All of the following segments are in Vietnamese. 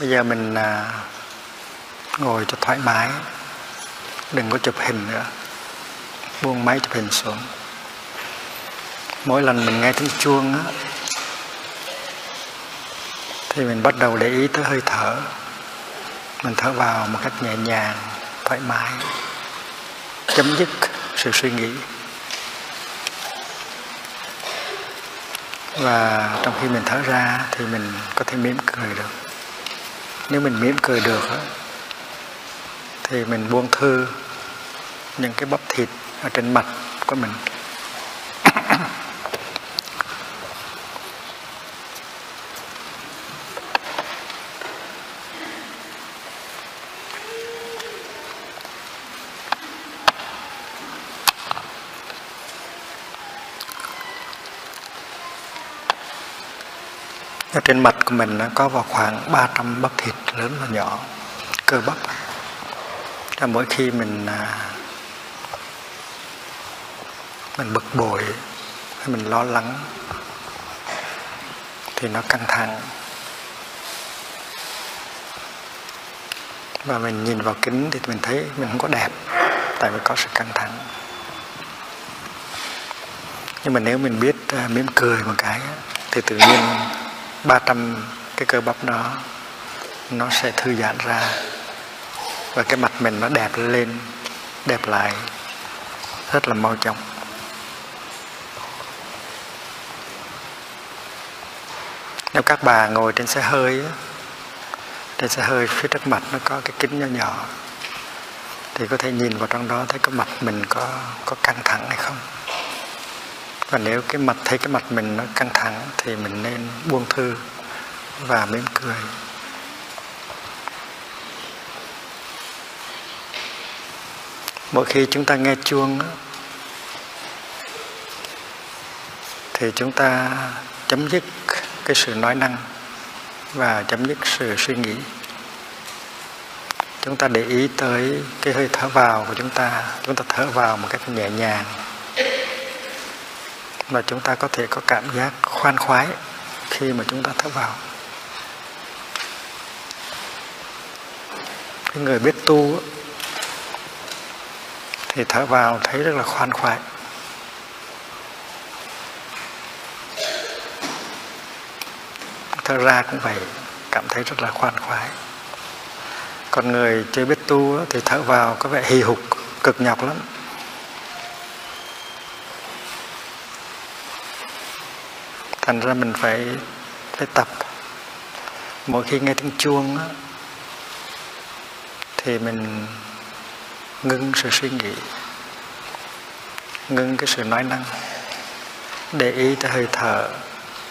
bây giờ mình à, ngồi cho thoải mái đừng có chụp hình nữa. Buông máy chụp hình xuống. Mỗi lần mình nghe tiếng chuông á thì mình bắt đầu để ý tới hơi thở. Mình thở vào một cách nhẹ nhàng thoải mái chấm dứt sự suy nghĩ. Và trong khi mình thở ra thì mình có thể mỉm cười được nếu mình mỉm cười được thì mình buông thư những cái bắp thịt ở trên mặt của mình. Ở trên mặt của mình nó có vào khoảng 300 bắp thịt lớn và nhỏ, cơ bắp. Là mỗi khi mình à, mình bực bội, hay mình lo lắng, thì nó căng thẳng. Và mình nhìn vào kính thì mình thấy mình không có đẹp, tại vì có sự căng thẳng. Nhưng mà nếu mình biết à, mỉm cười một cái thì tự nhiên 300 cái cơ bắp đó, nó sẽ thư giãn ra và cái mặt mình nó đẹp lên, đẹp lại. Rất là mau chóng. Nếu các bà ngồi trên xe hơi trên xe hơi phía trước mặt nó có cái kính nhỏ nhỏ, thì có thể nhìn vào trong đó thấy cái mặt mình có có căng thẳng hay không? Và nếu cái mặt, thấy cái mặt mình nó căng thẳng thì mình nên buông thư và mỉm cười. Mỗi khi chúng ta nghe chuông thì chúng ta chấm dứt cái sự nói năng và chấm dứt sự suy nghĩ. Chúng ta để ý tới cái hơi thở vào của chúng ta chúng ta thở vào một cách nhẹ nhàng và chúng ta có thể có cảm giác khoan khoái khi mà chúng ta thở vào. Cái người biết tu thì thở vào thấy rất là khoan khoái. Thở ra cũng vậy, cảm thấy rất là khoan khoái. Còn người chưa biết tu thì thở vào có vẻ hì hục, cực nhọc lắm. Thành ra mình phải phải tập. Mỗi khi nghe tiếng chuông á, thì mình ngưng sự suy nghĩ ngưng cái sự nói năng để ý tới hơi thở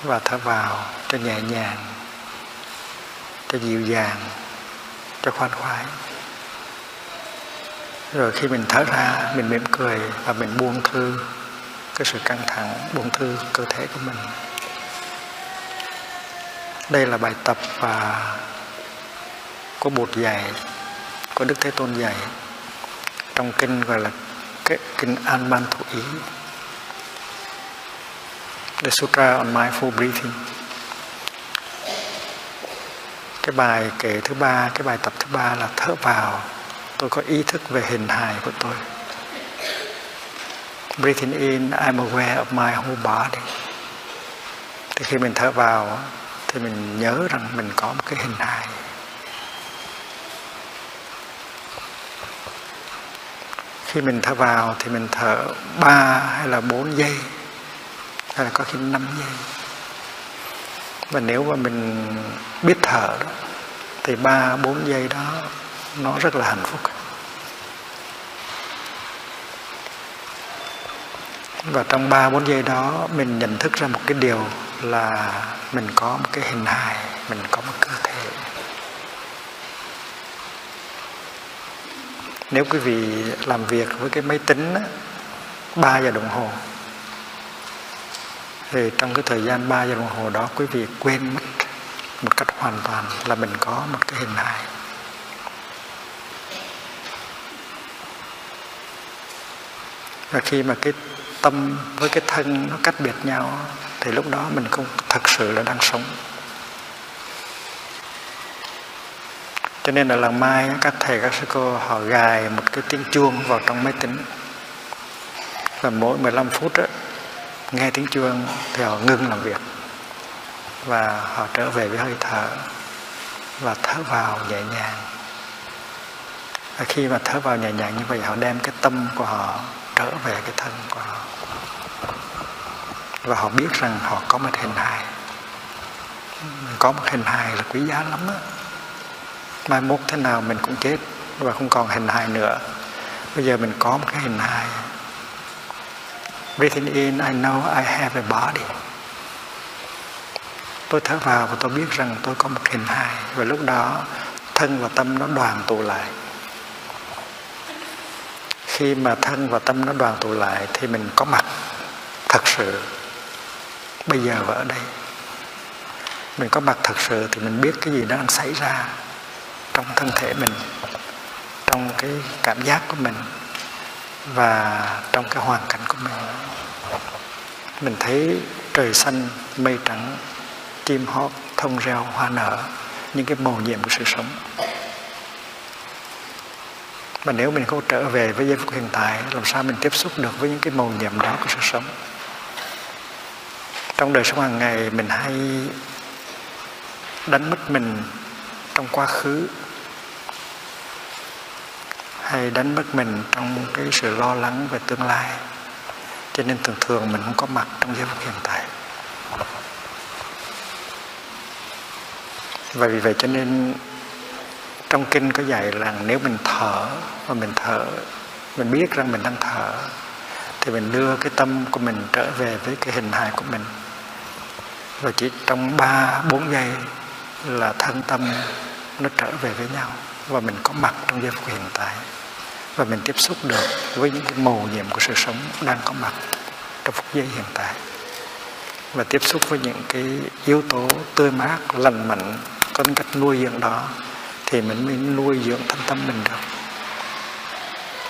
và thở vào cho nhẹ nhàng cho dịu dàng cho khoan khoái. Rồi khi mình thở ra mình mỉm cười và mình buông thư cái sự căng thẳng buông thư cơ thể của mình đây là bài tập và có bột dạy có đức thế tôn dạy trong kinh gọi là cái kinh an man thủ ý. The Sutra on Mindful Breathing. Cái bài kể thứ ba, cái bài tập thứ ba là thở vào, tôi có ý thức về hình hài của tôi. Breathing in, I'm aware of my whole body. Thì khi mình thở vào thì mình nhớ rằng mình có một cái hình hài. Khi mình thở vào thì mình thở ba hay là bốn giây, hay là có khi năm giây. Và nếu mà mình biết thở thì ba, bốn giây đó nó rất là hạnh phúc. Và trong ba, bốn giây đó mình nhận thức ra một cái điều là mình có một cái hình hài mình có một cơ thể. Nếu quý vị làm việc với cái máy tính á, 3 giờ đồng hồ thì trong cái thời gian 3 giờ đồng hồ đó quý vị quên mất một cách hoàn toàn là mình có một cái hình hài. Và khi mà cái tâm với cái thân nó cách biệt nhau thì lúc đó mình không thật sự là đang sống. Cho nên là lần mai các thầy các sư cô họ gài một cái tiếng chuông vào trong máy tính. Và mỗi 15 phút đó, nghe tiếng chuông thì họ ngưng làm việc. Và họ trở về với hơi thở và thở vào nhẹ nhàng. Và khi mà thở vào nhẹ nhàng như vậy họ đem cái tâm của họ trở về cái thân của họ và họ biết rằng họ có một hình hài. Mình có một hình hài là quý giá lắm á. Mai mốt thế nào mình cũng chết và không còn hình hài nữa. Bây giờ mình có một cái hình hài. Breathing in, I know I have a body. Tôi thở vào và tôi biết rằng tôi có một hình hài. Và lúc đó, thân và tâm nó đoàn tụ lại. Khi mà thân và tâm nó đoàn tụ lại thì mình có mặt, thật sự bây giờ và ở đây. Mình có mặt thật sự thì mình biết cái gì đang xảy ra trong thân thể mình, trong cái cảm giác của mình và trong cái hoàn cảnh của mình. Mình thấy trời xanh, mây trắng, chim hót, thông reo, hoa nở, những cái màu nhiệm của sự sống. Mà nếu mình không trở về với giây phút hiện tại, làm sao mình tiếp xúc được với những cái màu nhiệm đó của sự sống? Trong đời sống hàng ngày, mình hay đánh mất mình trong quá khứ. Hay đánh mất mình trong cái sự lo lắng về tương lai. Cho nên thường thường mình không có mặt trong giây phút hiện tại. Và vì vậy cho nên trong kinh có dạy là nếu mình thở và mình thở, mình biết rằng mình đang thở, thì mình đưa cái tâm của mình trở về với cái hình hài của mình và chỉ trong ba, bốn giây là thân tâm nó trở về với nhau. Và mình có mặt trong giây phút hiện tại. Và mình tiếp xúc được với những cái màu nhiệm của sự sống đang có mặt trong phút giây hiện tại. Và tiếp xúc với những cái yếu tố tươi mát, lành mạnh, có cách nuôi dưỡng đó, thì mình mới nuôi dưỡng thân tâm mình được.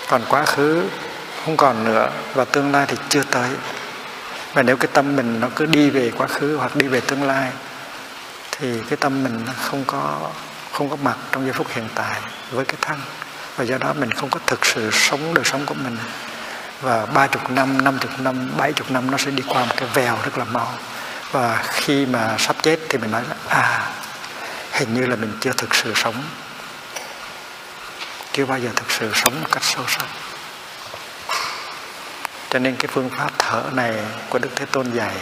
Còn quá khứ không còn nữa, và tương lai thì chưa tới và nếu cái tâm mình nó cứ đi về quá khứ hoặc đi về tương lai thì cái tâm mình nó không có không có mặt trong giây phút hiện tại với cái thân và do đó mình không có thực sự sống đời sống của mình. Và ba chục năm, năm chục năm, bảy chục năm nó sẽ đi qua một cái vèo rất là mau. Và khi mà sắp chết thì mình nói là à hình như là mình chưa thực sự sống. Chưa bao giờ thực sự sống một cách sâu sắc cho nên cái phương pháp thở này của đức thế tôn dạy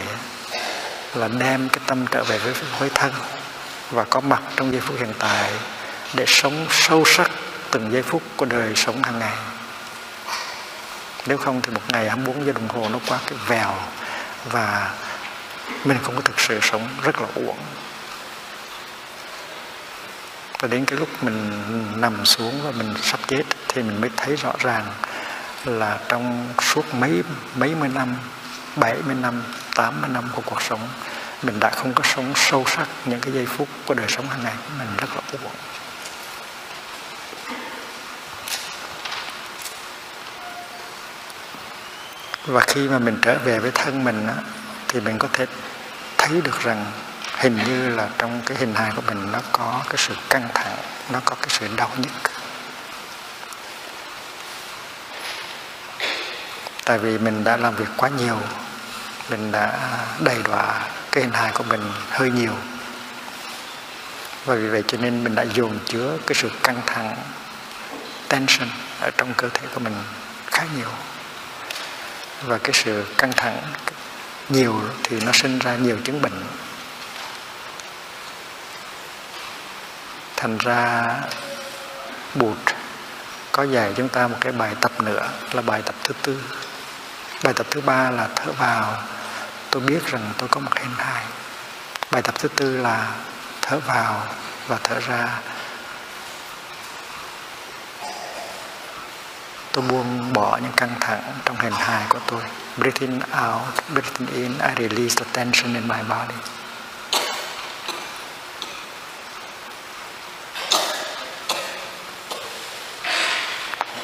là đem cái tâm trở về với với thân và có mặt trong giây phút hiện tại để sống sâu sắc từng giây phút của đời sống hàng ngày. Nếu không thì một ngày 24 giờ đồng hồ nó qua cái vèo và mình không có thực sự sống rất là uổng. Và đến cái lúc mình nằm xuống và mình sắp chết thì mình mới thấy rõ ràng là trong suốt mấy mấy mươi năm 70 năm 80 năm của cuộc sống mình đã không có sống sâu sắc những cái giây phút của đời sống hàng ngày. Của mình rất là uổng và khi mà mình trở về với thân mình á, thì mình có thể thấy được rằng hình như là trong cái hình hài của mình nó có cái sự căng thẳng nó có cái sự đau nhức. Tại vì mình đã làm việc quá nhiều, mình đã đầy đọa cái hình hài của mình hơi nhiều. Và vì vậy cho nên mình đã dồn chứa cái sự căng thẳng, tension ở trong cơ thể của mình khá nhiều. Và cái sự căng thẳng nhiều thì nó sinh ra nhiều chứng bệnh. Thành ra bụt có dạy chúng ta một cái bài tập nữa là bài tập thứ tư bài tập thứ ba là thở vào. Tôi biết rằng tôi có một hình hài bài tập thứ tư là thở vào và thở ra. Tôi buông bỏ những căng thẳng trong hình hài của tôi. Breathing out breathing in I release the tension in my body.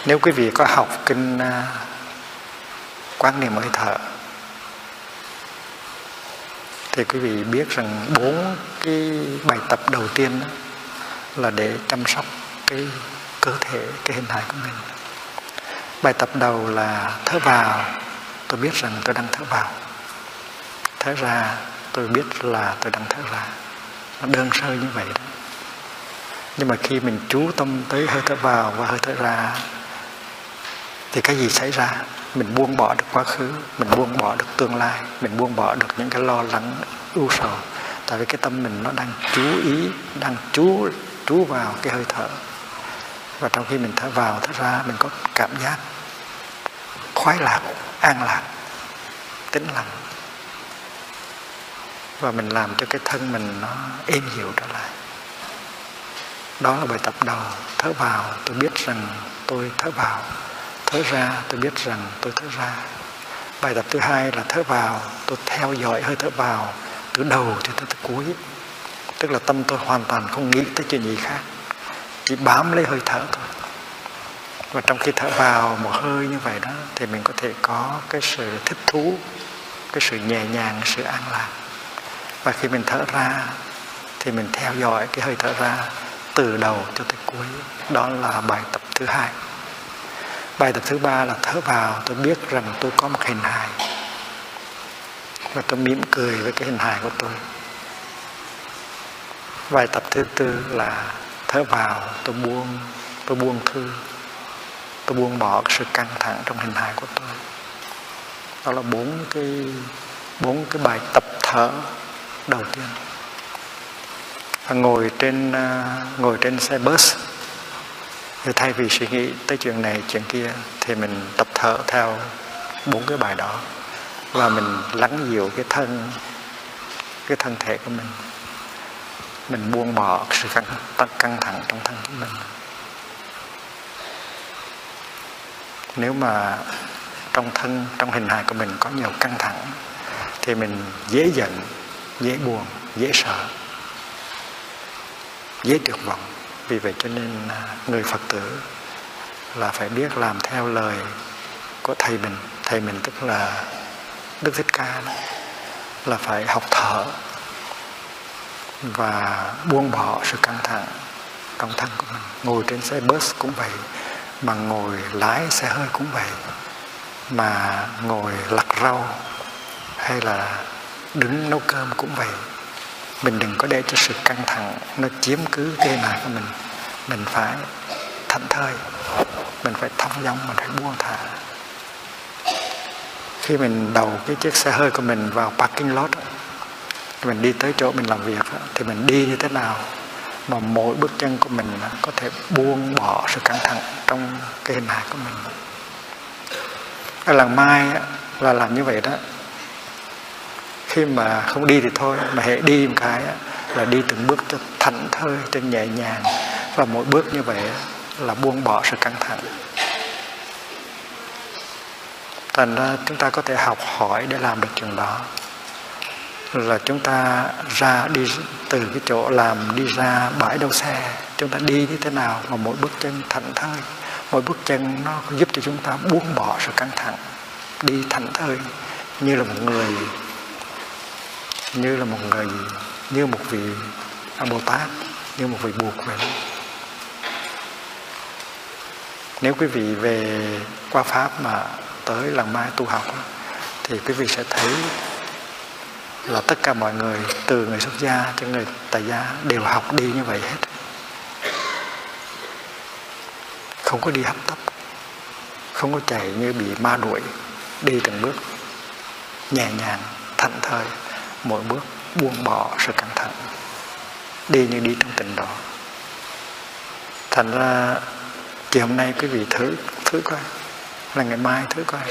Nếu quý vị có học kinh uh, quán niệm hơi thở. Thì quý vị biết rằng bốn cái bài tập đầu tiên đó là để chăm sóc cái cơ thể, cái hình hài của mình. Bài tập đầu là thở vào. Tôi biết rằng tôi đang thở vào. Thở ra, tôi biết là tôi đang thở ra. Nó đơn sơ như vậy đó. Nhưng mà khi mình chú tâm tới hơi thở vào và hơi thở ra, thì cái gì xảy ra? Mình buông bỏ được quá khứ, mình buông bỏ được tương lai, mình buông bỏ được những cái lo lắng, ưu sầu. Tại vì cái tâm mình nó đang chú ý, đang chú chú vào cái hơi thở. Và trong khi mình thở vào, thở ra, mình có cảm giác khoái lạc, an lạc, tĩnh lặng. Và mình làm cho cái thân mình nó êm dịu trở lại. Đó là bài tập đầu. Thở vào, tôi biết rằng tôi thở vào thở ra tôi biết rằng tôi thở ra. Bài tập thứ hai là thở vào. Tôi theo dõi hơi thở vào từ đầu cho tới, tới cuối. Tức là tâm tôi hoàn toàn không nghĩ tới chuyện gì khác. Chỉ bám lấy hơi thở thôi. Và trong khi thở vào một hơi như vậy đó thì mình có thể có cái sự thích thú cái sự nhẹ nhàng sự an lạc. Và khi mình thở ra thì mình theo dõi cái hơi thở ra từ đầu cho tới cuối. Đó là bài tập thứ hai bài tập thứ ba là thở vào. Tôi biết rằng tôi có một hình hài. Và tôi mỉm cười với cái hình hài của tôi. Bài tập thứ tư là thở vào. Tôi buông tôi buông thư. Tôi buông bỏ cái sự căng thẳng trong hình hài của tôi. Đó là bốn cái bốn cái bài tập thở đầu tiên. Và ngồi trên à, ngồi trên xe bus thì thay vì suy nghĩ tới chuyện này chuyện kia thì mình tập thở theo bốn cái bài đó. Và mình lắng dịu cái thân cái thân thể của mình. Mình buông bỏ sự căng, căng thẳng trong thân của mình. Nếu mà trong thân trong hình hài của mình có nhiều căng thẳng thì mình dễ giận dễ buồn dễ sợ dễ tuyệt vọng vì vậy cho nên à, người phật tử là phải biết làm theo lời của thầy mình. Thầy mình tức là đức thích ca đó, là phải học thở và buông bỏ sự căng thẳng căng thẳng của mình. Ngồi trên xe bus cũng vậy mà ngồi lái xe hơi cũng vậy mà ngồi lặt rau hay là đứng nấu cơm cũng vậy mình đừng có để cho sự căng thẳng nó chiếm cứ cái này của mình. Mình phải thảnh thơi. Mình phải thông dong, mình phải buông thả. Khi mình đầu cái chiếc xe hơi của mình vào parking lot, mình đi tới chỗ mình làm việc thì mình đi như thế nào mà mỗi bước chân của mình có thể buông bỏ sự căng thẳng trong cái hình hài của mình? Ở làng mai là làm như vậy đó khi mà không đi thì thôi, mà hệ đi một cái là đi từng bước cho thảnh thơi, cho nhẹ nhàng. Và mỗi bước như vậy là buông bỏ sự căng thẳng. Thành ra chúng ta có thể học hỏi để làm được chuyện đó. Là chúng ta ra đi từ cái chỗ làm đi ra bãi đậu xe, chúng ta đi như thế nào mà mỗi bước chân thảnh thơi, mỗi bước chân nó giúp cho chúng ta buông bỏ sự căng thẳng, đi thảnh thơi như là một người như là một người, như một vị a bồ tát, như một vị buộc vậy đó nếu quý vị về qua pháp mà tới làng mai tu học thì quý vị sẽ thấy là tất cả mọi người, từ người xuất gia cho người tại gia, đều học đi như vậy hết. Không có đi hấp tấp, không có chạy như bị ma đuổi, đi từng bước, nhẹ nhàng, thảnh thơi mỗi bước buông bỏ sự căng thẳng đi như đi trong tình đó. Thành ra, chiều hôm nay quý vị thử thử coi, là ngày mai thử coi.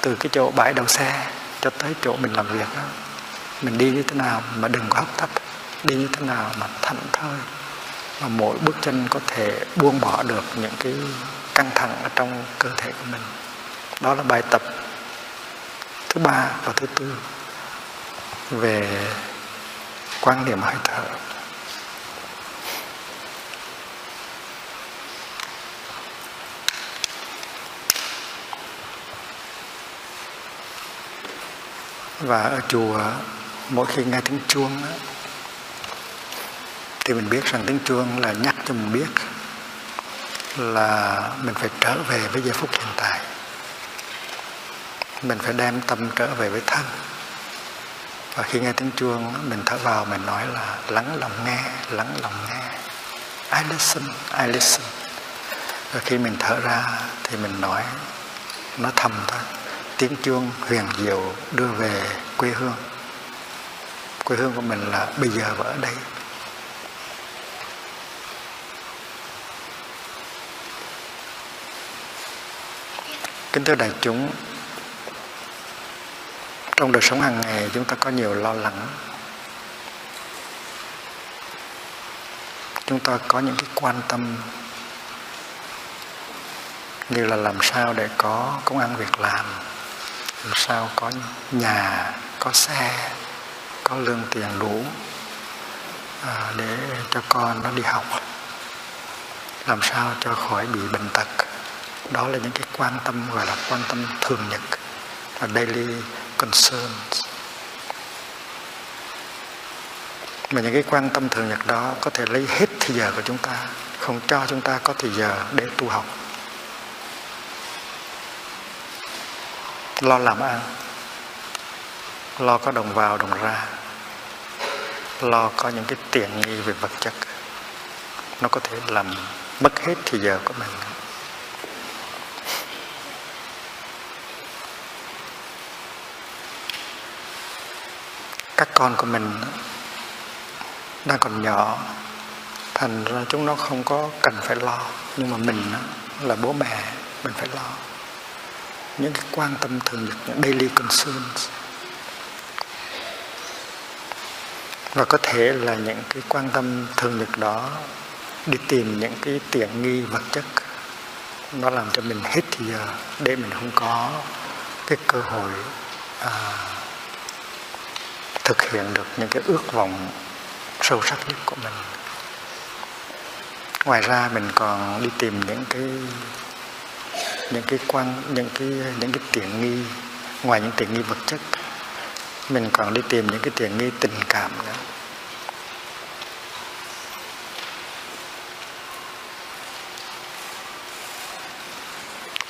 Từ cái chỗ bãi đầu xe cho tới chỗ mình làm việc đó, mình đi như thế nào mà đừng có hấp tấp đi như thế nào mà thảnh thơi, mà mỗi bước chân có thể buông bỏ được những cái căng thẳng ở trong cơ thể của mình. Đó là bài tập thứ ba và thứ tư về quan niệm hơi thở. Và ở chùa, mỗi khi nghe tiếng chuông thì mình biết rằng tiếng chuông là nhắc cho mình biết là mình phải trở về với giây phút hiện tại. Mình phải đem tâm trở về với thân và khi nghe tiếng chuông, mình thở vào, mình nói là lắng lòng nghe, lắng lòng nghe. I listen I listen. Và khi mình thở ra thì mình nói, nó thầm thôi. Tiếng chuông huyền diệu đưa về quê hương. Quê hương của mình là bây giờ và ở đây. Kính thưa đại chúng trong đời sống hàng ngày chúng ta có nhiều lo lắng. Chúng ta có những cái quan tâm. Như là làm sao để có công ăn việc làm. Làm sao có nhà có xe có lương tiền đủ à, để cho con nó đi học. Làm sao cho khỏi bị bệnh tật. Đó là những cái quan tâm gọi là quan tâm thường nhật. Là daily concerns. Mà những cái quan tâm thường nhật đó có thể lấy hết thời giờ của chúng ta, không cho chúng ta có thời giờ để tu học. Lo làm ăn. Lo có đồng vào, đồng ra. Lo có những cái tiện nghi về vật chất. Nó có thể làm mất hết thời giờ của mình. Các con của mình đang còn nhỏ thành ra chúng nó không có cần phải lo. Nhưng mà mình là bố mẹ mình phải lo. Những cái quan tâm thường nhật những daily concerns. Và có thể là những cái quan tâm thường nhật đó đi tìm những cái tiện nghi vật chất. Nó làm cho mình hết thì giờ để mình không có cái cơ hội à, thực hiện được những cái ước vọng sâu sắc nhất của mình. Ngoài ra mình còn đi tìm những cái những cái quan, những cái những cái tiện nghi, ngoài những tiện nghi vật chất, mình còn đi tìm những cái tiện nghi tình cảm nữa.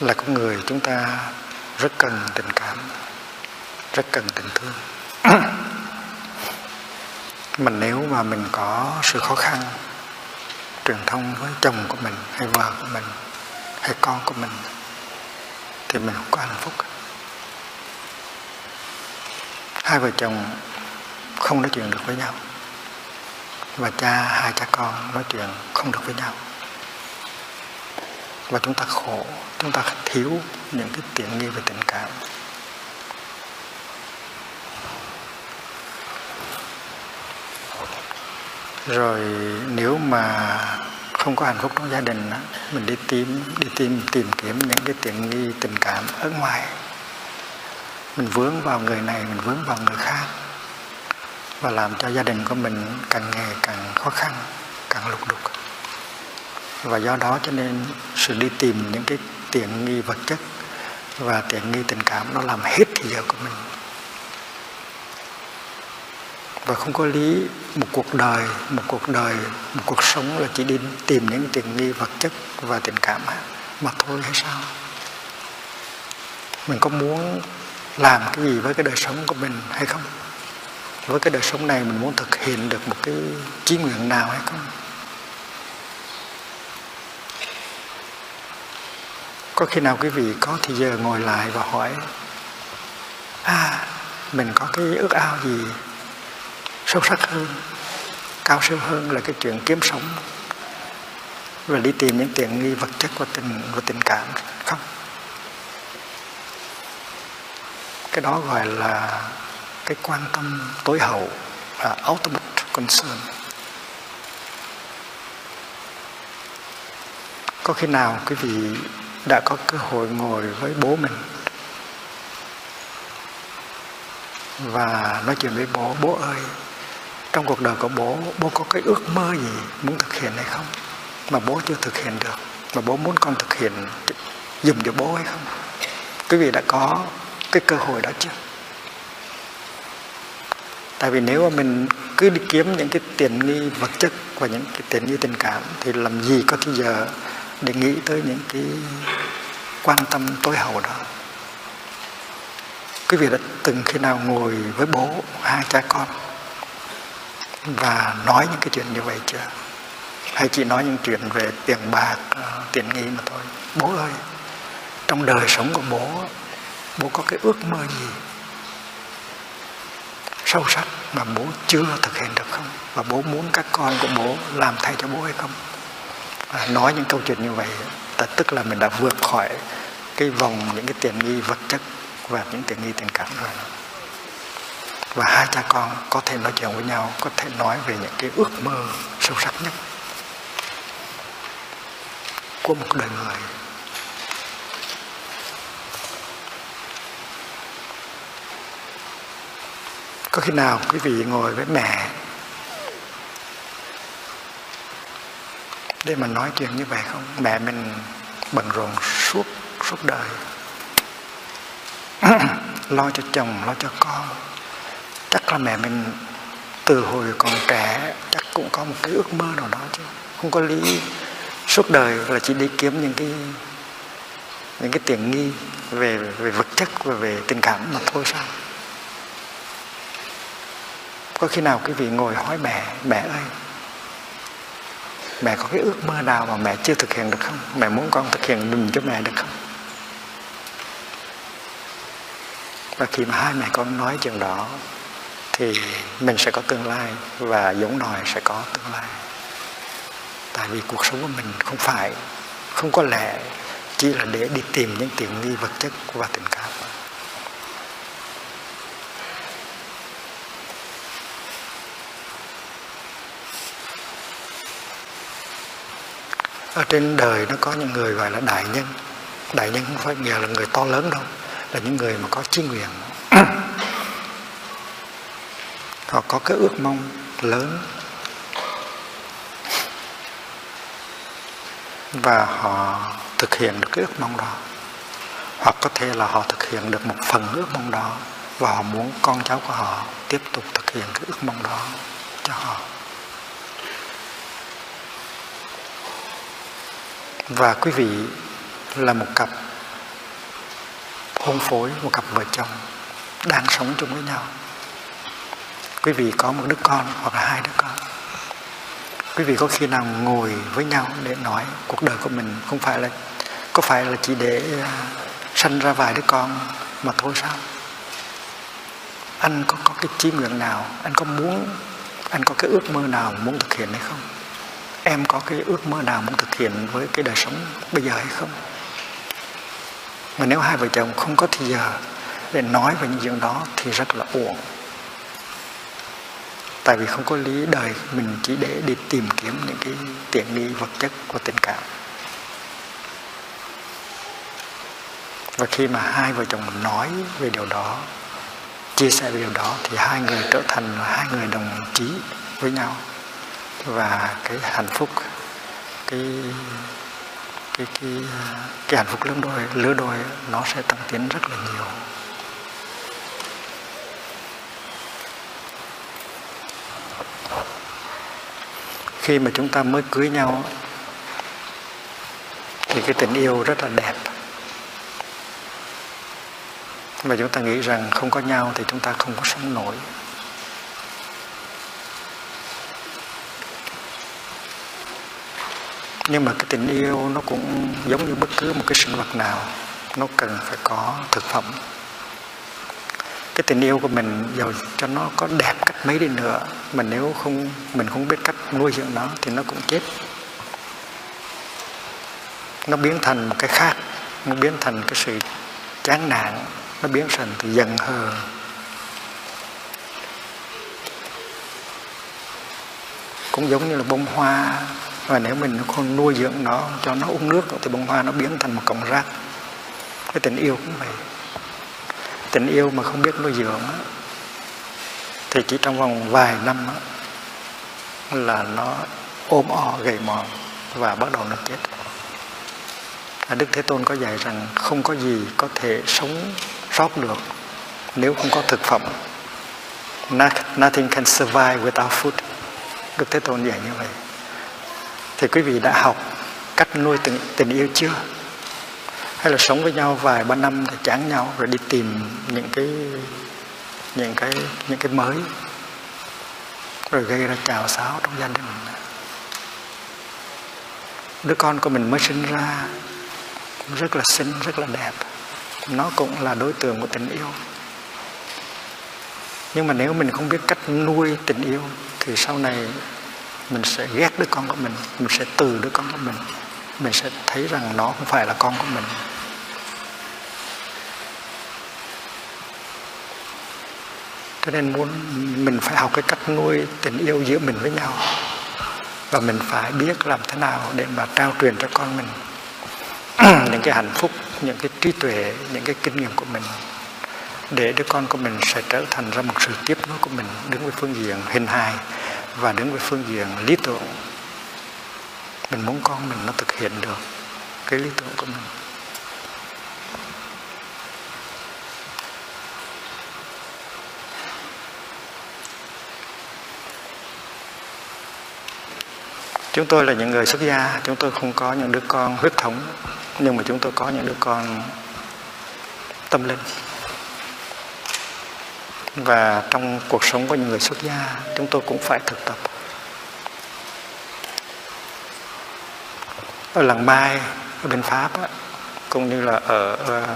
Là con người chúng ta rất cần tình cảm, rất cần tình thương. mình nếu mà mình có sự khó khăn, truyền thông với chồng của mình, hay vợ của mình, hay con của mình, thì mình không có hạnh phúc. Hai vợ chồng không nói chuyện được với nhau. Và cha, hai cha con nói chuyện không được với nhau. Và chúng ta khổ, chúng ta thiếu những cái tiện nghi về tình cảm. Rồi nếu mà không có hạnh phúc trong gia đình mình đi tìm đi tìm tìm kiếm những cái tiện nghi, tình cảm ở ngoài. Mình vướng vào người này, mình vướng vào người khác và làm cho gia đình của mình càng ngày càng khó khăn, càng lục đục. Và do đó cho nên sự đi tìm những cái tiện nghi vật chất và tiện nghi tình cảm nó làm hết thì giờ của mình và không có lý, một cuộc đời, một cuộc đời, một cuộc sống là chỉ đi tìm những tiện nghi vật chất và tình cảm mà thôi, hay sao? Mình có muốn làm cái gì với cái đời sống của mình hay không? Với cái đời sống này mình muốn thực hiện được một cái chí nguyện nào hay không? Có khi nào quý vị có thì giờ ngồi lại và hỏi à mình có cái ước ao gì sâu sắc hơn, cao siêu hơn là cái chuyện kiếm sống và đi tìm những tiện nghi vật chất và tình và tình cảm, không? Cái đó gọi là cái quan tâm tối hậu là ultimate concern. Có khi nào quý vị đã có cơ hội ngồi với bố mình và nói chuyện với bố bố ơi trong cuộc đời của bố bố có cái ước mơ gì muốn thực hiện hay không? Mà bố chưa thực hiện được. Mà bố muốn con thực hiện dùm cho bố hay không? Quý vị đã có cái cơ hội đó chưa? Tại vì nếu mà mình cứ đi kiếm những cái tiền nghi vật chất và những cái tiền nghi tình cảm thì làm gì có cái giờ để nghĩ tới những cái quan tâm tối hậu đó? Quý vị đã từng khi nào ngồi với bố, hai cha con? Và nói những cái chuyện như vậy chưa hay chỉ nói những chuyện về tiền bạc uh, tiền nghi mà thôi. Bố ơi trong đời sống của bố bố có cái ước mơ gì sâu sắc mà bố chưa thực hiện được không? Và bố muốn các con của bố làm thay cho bố hay không? À, nói những câu chuyện như vậy tức là mình đã vượt khỏi cái vòng những cái tiền nghi vật chất và những tiền nghi tình cảm rồi và hai cha con có thể nói chuyện với nhau, có thể nói về những cái ước mơ sâu sắc nhất của một đời người. Có khi nào quý vị ngồi với mẹ để mà nói chuyện như vậy không? Mẹ mình bận rộn suốt suốt đời. Lo cho chồng, lo cho con chắc là mẹ mình từ hồi còn trẻ chắc cũng có một cái ước mơ nào đó chứ. Không có lý. Suốt đời là chỉ đi kiếm những cái những cái tiền nghi về về vật chất và về tình cảm mà thôi sao. Có khi nào quý vị ngồi hỏi mẹ mẹ ơi, mẹ có cái ước mơ nào mà mẹ chưa thực hiện được không? Mẹ muốn con thực hiện đừng cho mẹ được không? Và khi mà hai mẹ con nói chuyện đó thì mình sẽ có tương lai và giống nòi sẽ có tương lai. Tại vì cuộc sống của mình không phải, không có lẽ chỉ là để đi tìm những tiện nghi vật chất và tình cảm. Ở trên đời nó có những người gọi là đại nhân. Đại nhân không phải nghĩa là người to lớn đâu, là những người mà có chí nguyện họ có cái ước mong lớn. Và họ thực hiện được cái ước mong đó. Hoặc có thể là họ thực hiện được một phần ước mong đó. Và họ muốn con cháu của họ tiếp tục thực hiện cái ước mong đó cho họ. Và quý vị là một cặp hôn phối, một cặp vợ chồng đang sống chung với nhau quý vị có một đứa con hoặc là hai đứa con. Quý vị có khi nào ngồi với nhau để nói cuộc đời của mình không phải là, có phải là chỉ để à, sanh ra vài đứa con mà thôi sao? Anh có có cái chí nguyện nào, anh có muốn, anh có cái ước mơ nào muốn thực hiện hay không? Em có cái ước mơ nào muốn thực hiện với cái đời sống bây giờ hay không? Mà nếu hai vợ chồng không có thời giờ để nói về những chuyện đó thì rất là uổng tại vì không có lý đời mình chỉ để đi tìm kiếm những cái tiện nghi vật chất của tình cảm. Và khi mà hai vợ chồng nói về điều đó, chia sẻ về điều đó, thì hai người trở thành là hai người đồng chí với nhau. Và cái hạnh phúc, cái cái cái cái hạnh phúc lứa đôi lứa đôi nó sẽ tăng tiến rất là nhiều. Khi mà chúng ta mới cưới nhau thì cái tình yêu rất là đẹp. Và chúng ta nghĩ rằng không có nhau thì chúng ta không có sống nổi. Nhưng mà cái tình yêu nó cũng giống như bất cứ một cái sinh vật nào, nó cần phải có thực phẩm cái tình yêu của mình giàu cho nó có đẹp cách mấy đi nữa, mà nếu không, mình không biết cách nuôi dưỡng nó thì nó cũng chết. Nó biến thành một cái khác, nó biến thành cái sự chán nản, nó biến thành từ giận hờn. Cũng giống như là bông hoa, và nếu mình không nuôi dưỡng nó, cho nó uống nước, thì bông hoa nó biến thành một cọng rác. Cái tình yêu cũng vậy tình yêu mà không biết nuôi dưỡng thì chỉ trong vòng vài năm là nó ôm o gầy mòn và bắt đầu nó chết. Đức Thế Tôn có dạy rằng không có gì có thể sống sót được nếu không có thực phẩm. Nothing can survive without food. Đức Thế Tôn dạy như vậy. Thì quý vị đã học cách nuôi tình, tình yêu chưa? Hay là sống với nhau vài ba năm thì chán nhau rồi đi tìm những cái những cái những cái mới. Rồi gây ra chào xáo trong gia đình. Đứa con của mình mới sinh ra rất là xinh, rất là đẹp. Nó cũng là đối tượng của tình yêu. Nhưng mà nếu mình không biết cách nuôi tình yêu, thì sau này mình sẽ ghét đứa con của mình mình sẽ từ đứa con của mình. Mình sẽ thấy rằng nó không phải là con của mình. Cho nên muốn mình phải học cái cách nuôi tình yêu giữa mình với nhau. Và mình phải biết làm thế nào để mà trao truyền cho con mình những cái hạnh phúc, những cái trí tuệ, những cái kinh nghiệm của mình. Để đứa con của mình sẽ trở thành ra một sự tiếp nối của mình, đứng với phương diện hình hài và đứng với phương diện lý tưởng. Mình muốn con mình nó thực hiện được cái lý tưởng của mình. Chúng tôi là những người xuất gia chúng tôi không có những đứa con huyết thống nhưng mà chúng tôi có những đứa con tâm linh. Và trong cuộc sống của những người xuất gia chúng tôi cũng phải thực tập. Ở làng mai ở bên pháp cũng như là ở, ờ,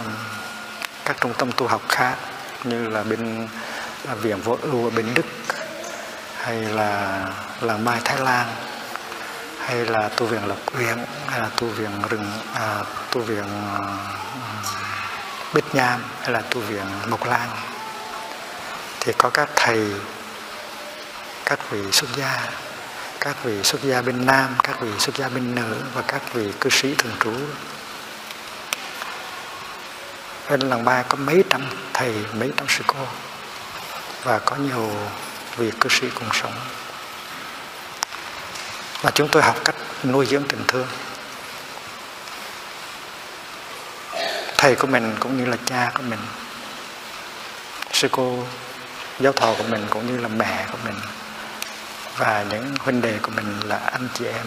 các trung tâm tu học khác như là bên ờ, viện vô ưu ở bên đức hay là làng mai thái lan hay là tu viện lập uyên hay là tu viện rừng à, tu viện à, bích nham hay là tu viện mộc lan. Thì có các thầy các vị xuất gia các vị xuất gia bên nam các vị xuất gia bên nữ và các vị cư sĩ thường trú. Bên làng ba có mấy trăm thầy mấy trăm sư cô và có nhiều vị cư sĩ cùng sống và chúng tôi học cách nuôi dưỡng tình thương. Thầy của mình cũng như là cha của mình, sư cô, giáo thọ của mình cũng như là mẹ của mình. Và những huynh đệ của mình là anh chị em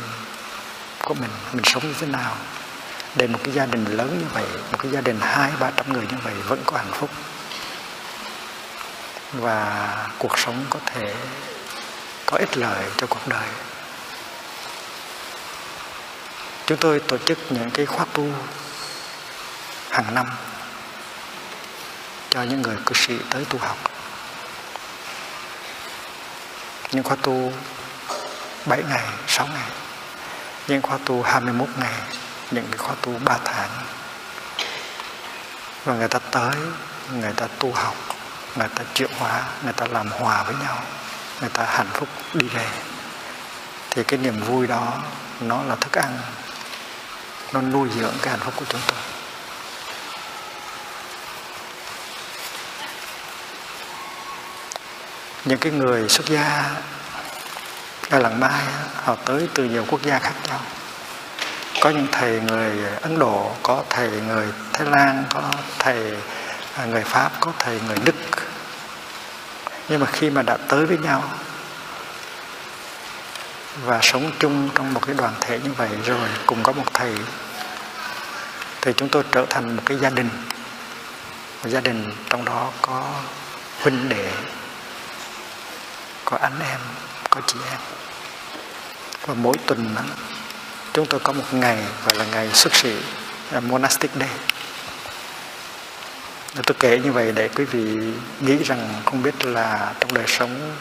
của mình. Mình sống như thế nào? Để một cái gia đình lớn như vậy, một cái gia đình hai, ba trăm người như vậy vẫn có hạnh phúc. Và cuộc sống có thể có ích lợi cho cuộc đời chúng tôi tổ chức những cái khóa tu hàng năm cho những người cư sĩ tới tu học. Những khóa tu 7 ngày, 6 ngày. Những khóa tu 21 ngày những cái khóa tu 3 tháng. Và người ta tới người ta tu học người ta triệu hóa người ta làm hòa với nhau người ta hạnh phúc đi về. Thì cái niềm vui đó nó là thức ăn nó nuôi dưỡng cái hạnh phúc của chúng tôi. Những cái người xuất gia ở làng mai họ tới từ nhiều quốc gia khác nhau. Có những thầy người ấn độ, có thầy người thái lan, có thầy à, người pháp, có thầy người đức. Nhưng mà khi mà đã tới với nhau và sống chung trong một cái đoàn thể như vậy rồi, cùng có một thầy thì chúng tôi trở thành một cái gia đình. Một gia đình trong đó có huynh đệ, có anh em, có chị em. Và mỗi tuần chúng tôi có một ngày gọi là ngày xuất sĩ monastic day. Tôi kể như vậy để quý vị nghĩ rằng không biết là trong đời sống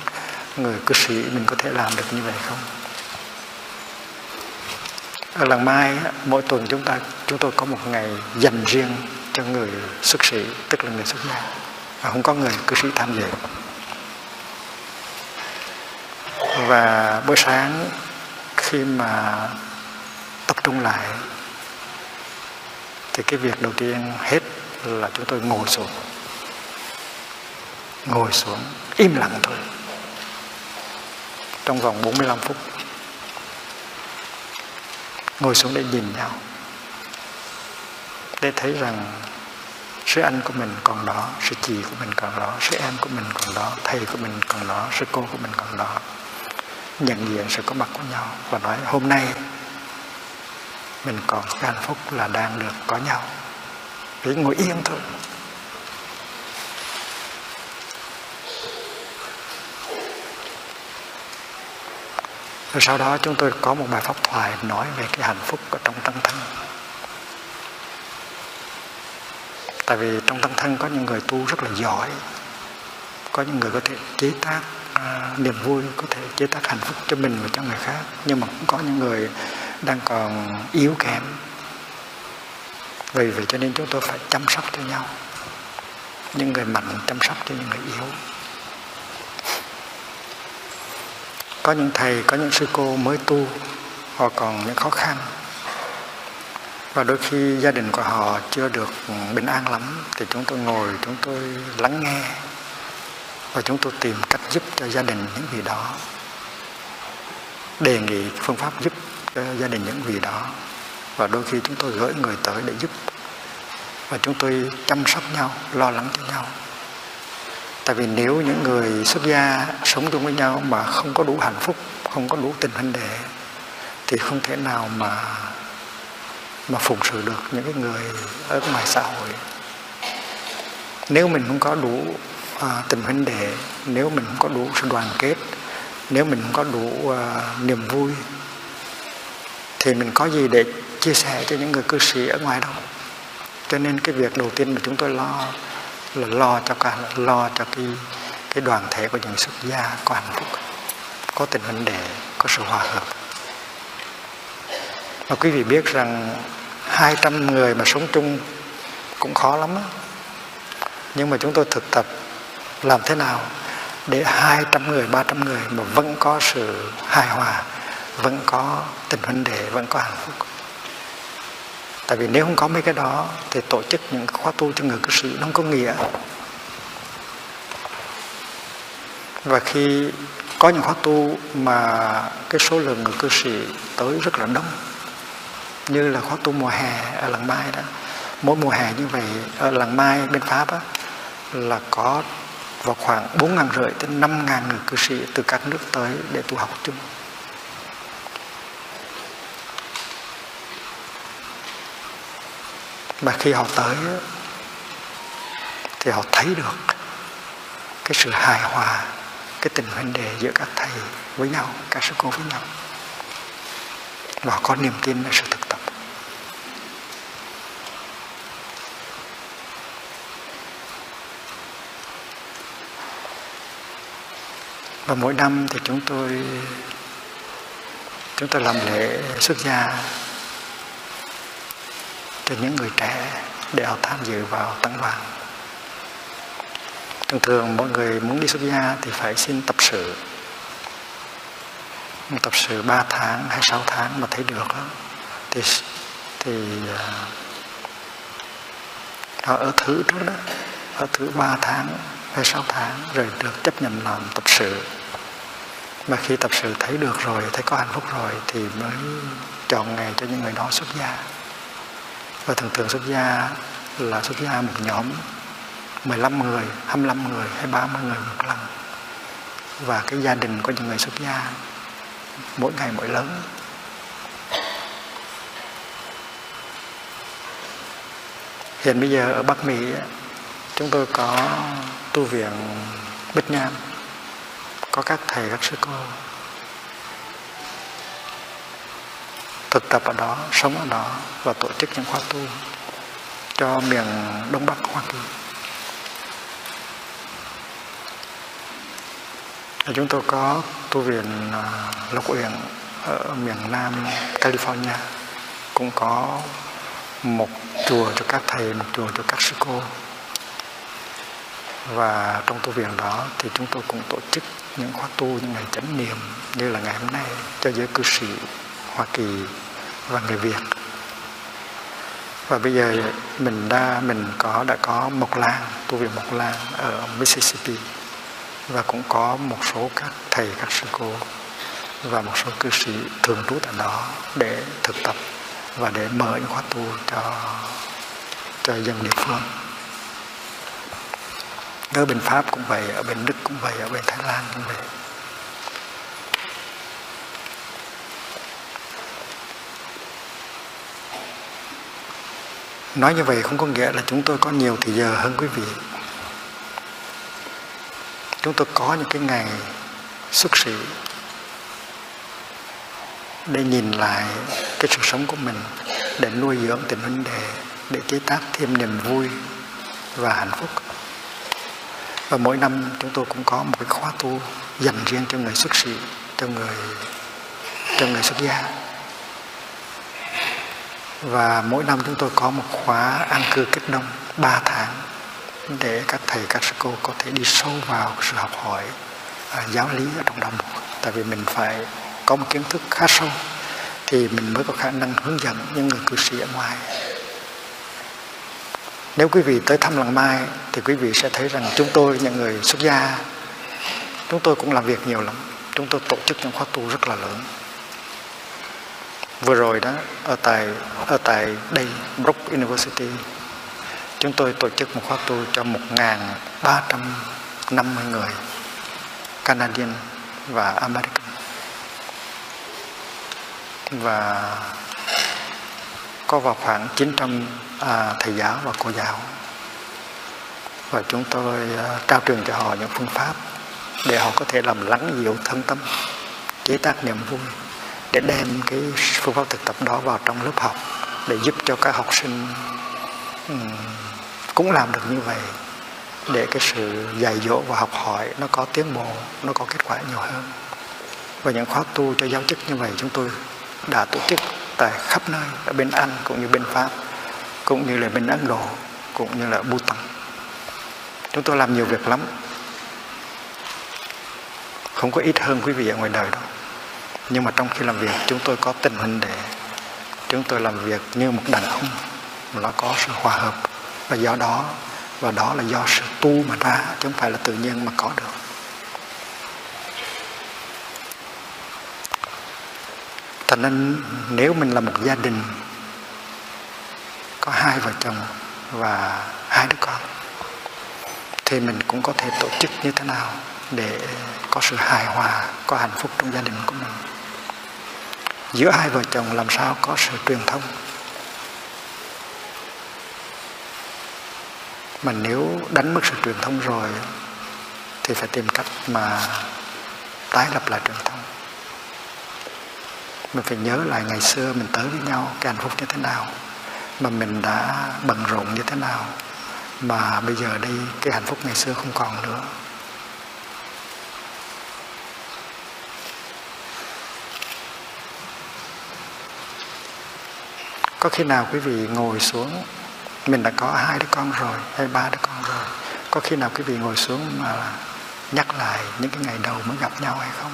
người cư sĩ mình có thể làm được như vậy không? Ở làng mai mỗi tuần chúng ta, chúng tôi có một ngày dành riêng cho người xuất sĩ, tức là người xuất gia và không có người cư sĩ tham dự. Và buổi sáng khi mà tập trung lại, thì cái việc đầu tiên hết là chúng tôi ngồi xuống. Ngồi xuống, im lặng thôi. Trong vòng 45 phút ngồi xuống để nhìn nhau, để thấy rằng sư anh của mình còn đó sư chị của mình còn đó sư em của mình còn đó, thầy của mình còn đó sư cô của mình còn đó, nhận diện sự có mặt của nhau và nói, hôm nay mình còn cái hạnh phúc là đang được có nhau. Chỉ ngồi yên thôi. Rồi sau đó chúng tôi có một bài pháp thoại nói về cái hạnh phúc ở trong tăng thân tại vì trong tăng thân có những người tu rất là giỏi có những người có thể chế tác à, niềm vui có thể chế tác hạnh phúc cho mình và cho người khác. Nhưng mà cũng có những người đang còn yếu kém. Vì vậy cho nên chúng tôi phải chăm sóc cho nhau. Những người mạnh chăm sóc cho những người yếu. Có những thầy, có những sư cô mới tu, họ còn những khó khăn. Và đôi khi gia đình của họ chưa được bình an lắm, thì chúng tôi ngồi, chúng tôi lắng nghe, và chúng tôi tìm cách giúp cho gia đình những vị đó, đề nghị phương pháp giúp cho gia đình những vị đó. Và đôi khi chúng tôi gửi người tới để giúp. Và chúng tôi chăm sóc nhau, lo lắng cho nhau tại vì nếu những người xuất gia sống chung với nhau mà không có đủ hạnh phúc không có đủ tình huynh đệ thì không thể nào mà mà phụng sự được những cái người ở ngoài xã hội. Nếu mình không có đủ à, tình huynh đệ nếu mình không có đủ sự đoàn kết nếu mình không có đủ à, niềm vui thì mình có gì để chia sẻ cho những người cư sĩ ở ngoài đâu cho nên cái việc đầu tiên mà chúng tôi lo là lo cho cả lo cho cái cái đoàn thể của những xuất gia có hạnh phúc có tình vấn đề có sự hòa hợp Mà quý vị biết rằng 200 người mà sống chung cũng khó lắm đó. nhưng mà chúng tôi thực tập làm thế nào để 200 người, 300 người mà vẫn có sự hài hòa, vẫn có tình huynh đệ, vẫn có hạnh phúc. Tại vì nếu không có mấy cái đó thì tổ chức những khóa tu cho người cư sĩ nó không có nghĩa. Và khi có những khóa tu mà cái số lượng người cư sĩ tới rất là đông như là khóa tu mùa hè ở làng mai đó mỗi mùa hè như vậy ở làng mai bên pháp đó, là có vào khoảng bốn ngàn rưỡi đến năm ngàn người cư sĩ từ các nước tới để tu học chung mà khi họ tới thì họ thấy được cái sự hài hòa, cái tình huynh đệ giữa các thầy với nhau, các sư cô với nhau. Và có niềm tin vào sự thực tập. Và mỗi năm thì chúng tôi chúng tôi làm lễ xuất gia cho những người trẻ để họ tham dự vào tăng đoàn thường thường mọi người muốn đi xuất gia thì phải xin tập sự. Tập sự 3 tháng hay 6 tháng mà thấy được đó, thì thì à, họ ở thứ trước đó ở thứ 3 tháng hay 6 tháng rồi được chấp nhận làm tập sự. Mà khi tập sự thấy được rồi thấy có hạnh phúc rồi thì mới chọn ngày cho những người đó xuất gia và thường thường xuất gia là xuất gia một nhóm 15 người, 25 người hay 30 người một lần. Và cái gia đình của những người xuất gia mỗi ngày mỗi lớn. Hiện bây giờ ở Bắc Mỹ chúng tôi có tu viện Bích Nam có các thầy các sư cô. Thực tập ở đó, sống ở đó và tổ chức những khóa tu cho miền Đông Bắc Hoa Kỳ. Chúng tôi có tu viện à, Lộc Uyển ở miền Nam California. Cũng có một chùa cho các thầy, một chùa cho các sư cô. Và trong tu viện đó thì chúng tôi cũng tổ chức những khóa tu, những ngày chánh niệm như là ngày hôm nay cho giới cư sĩ Hoa Kỳ và người Việt. Và bây giờ mình đã mình có, đã có một làng tu viện một làng ở Mississippi. Và cũng có một số các thầy, các sư cô và một số cư sĩ thường trú tại đó để thực tập và để mở những khóa tu cho cho dân địa phương. Ở bên Pháp cũng vậy, ở bên Đức cũng vậy, ở bên Thái Lan cũng vậy. Nói như vậy không có nghĩa là chúng tôi có nhiều thời giờ hơn quý vị. Chúng tôi có những cái ngày xuất sĩ để nhìn lại cái sự sống của mình, để nuôi dưỡng tình huynh đề để chế tác thêm niềm vui và hạnh phúc. Và mỗi năm chúng tôi cũng có một cái khóa tu dành riêng cho người xuất sĩ cho người cho người xuất gia và mỗi năm chúng tôi có một khóa an cư kết đông 3 tháng để các thầy các sư cô có thể đi sâu vào sự học hỏi à, giáo lý ở trong đạo mục. Tại vì mình phải có một kiến thức khá sâu thì mình mới có khả năng hướng dẫn những người cư sĩ ở ngoài. Nếu quý vị tới thăm làng mai thì quý vị sẽ thấy rằng chúng tôi những người xuất gia. Chúng tôi cũng làm việc nhiều lắm. Chúng tôi tổ chức những khóa tu rất là lớn vừa rồi đó ở tại ở tại đây Brook University chúng tôi tổ chức một khóa tu cho 1.350 người Canadian và American. Và có vào khoảng 900 à, thầy giáo và cô giáo. Và chúng tôi à, trao truyền cho họ những phương pháp để họ có thể làm lắng dịu thân tâm chế tác niềm vui để đem cái phương pháp thực tập đó vào trong lớp học để giúp cho các học sinh ừ, cũng làm được như vậy để cái sự dạy dỗ và học hỏi nó có tiến bộ, nó có kết quả nhiều hơn. Và những khóa tu cho giáo chức như vậy chúng tôi đã tổ chức tại khắp nơi, ở bên Anh cũng như bên Pháp, cũng như là bên Ấn Độ, cũng như là Bhutan. Chúng tôi làm nhiều việc lắm. Không có ít hơn quý vị ở ngoài đời đâu nhưng mà trong khi làm việc, chúng tôi có tình hình để chúng tôi làm việc như một đàn ông mà nó có sự hòa hợp. Và do đó, và đó là do sự tu mà ra, chứ không phải là tự nhiên mà có được. Thành nên nếu mình là một gia đình, có hai vợ chồng và hai đứa con, thì mình cũng có thể tổ chức như thế nào để có sự hài hòa, có hạnh phúc trong gia đình của mình? Giữa hai vợ chồng làm sao có sự truyền thông? Mà nếu đánh mất sự truyền thông rồi, thì phải tìm cách mà tái lập lại truyền thông. Mình phải nhớ lại ngày xưa mình tới với nhau, cái hạnh phúc như thế nào, mà mình đã bận rộn như thế nào, mà bây giờ đây cái hạnh phúc ngày xưa không còn nữa. Có khi nào quý vị ngồi xuống, mình đã có hai đứa con rồi hay ba đứa con rồi, có khi nào quý vị ngồi xuống mà nhắc lại những cái ngày đầu mới gặp nhau hay không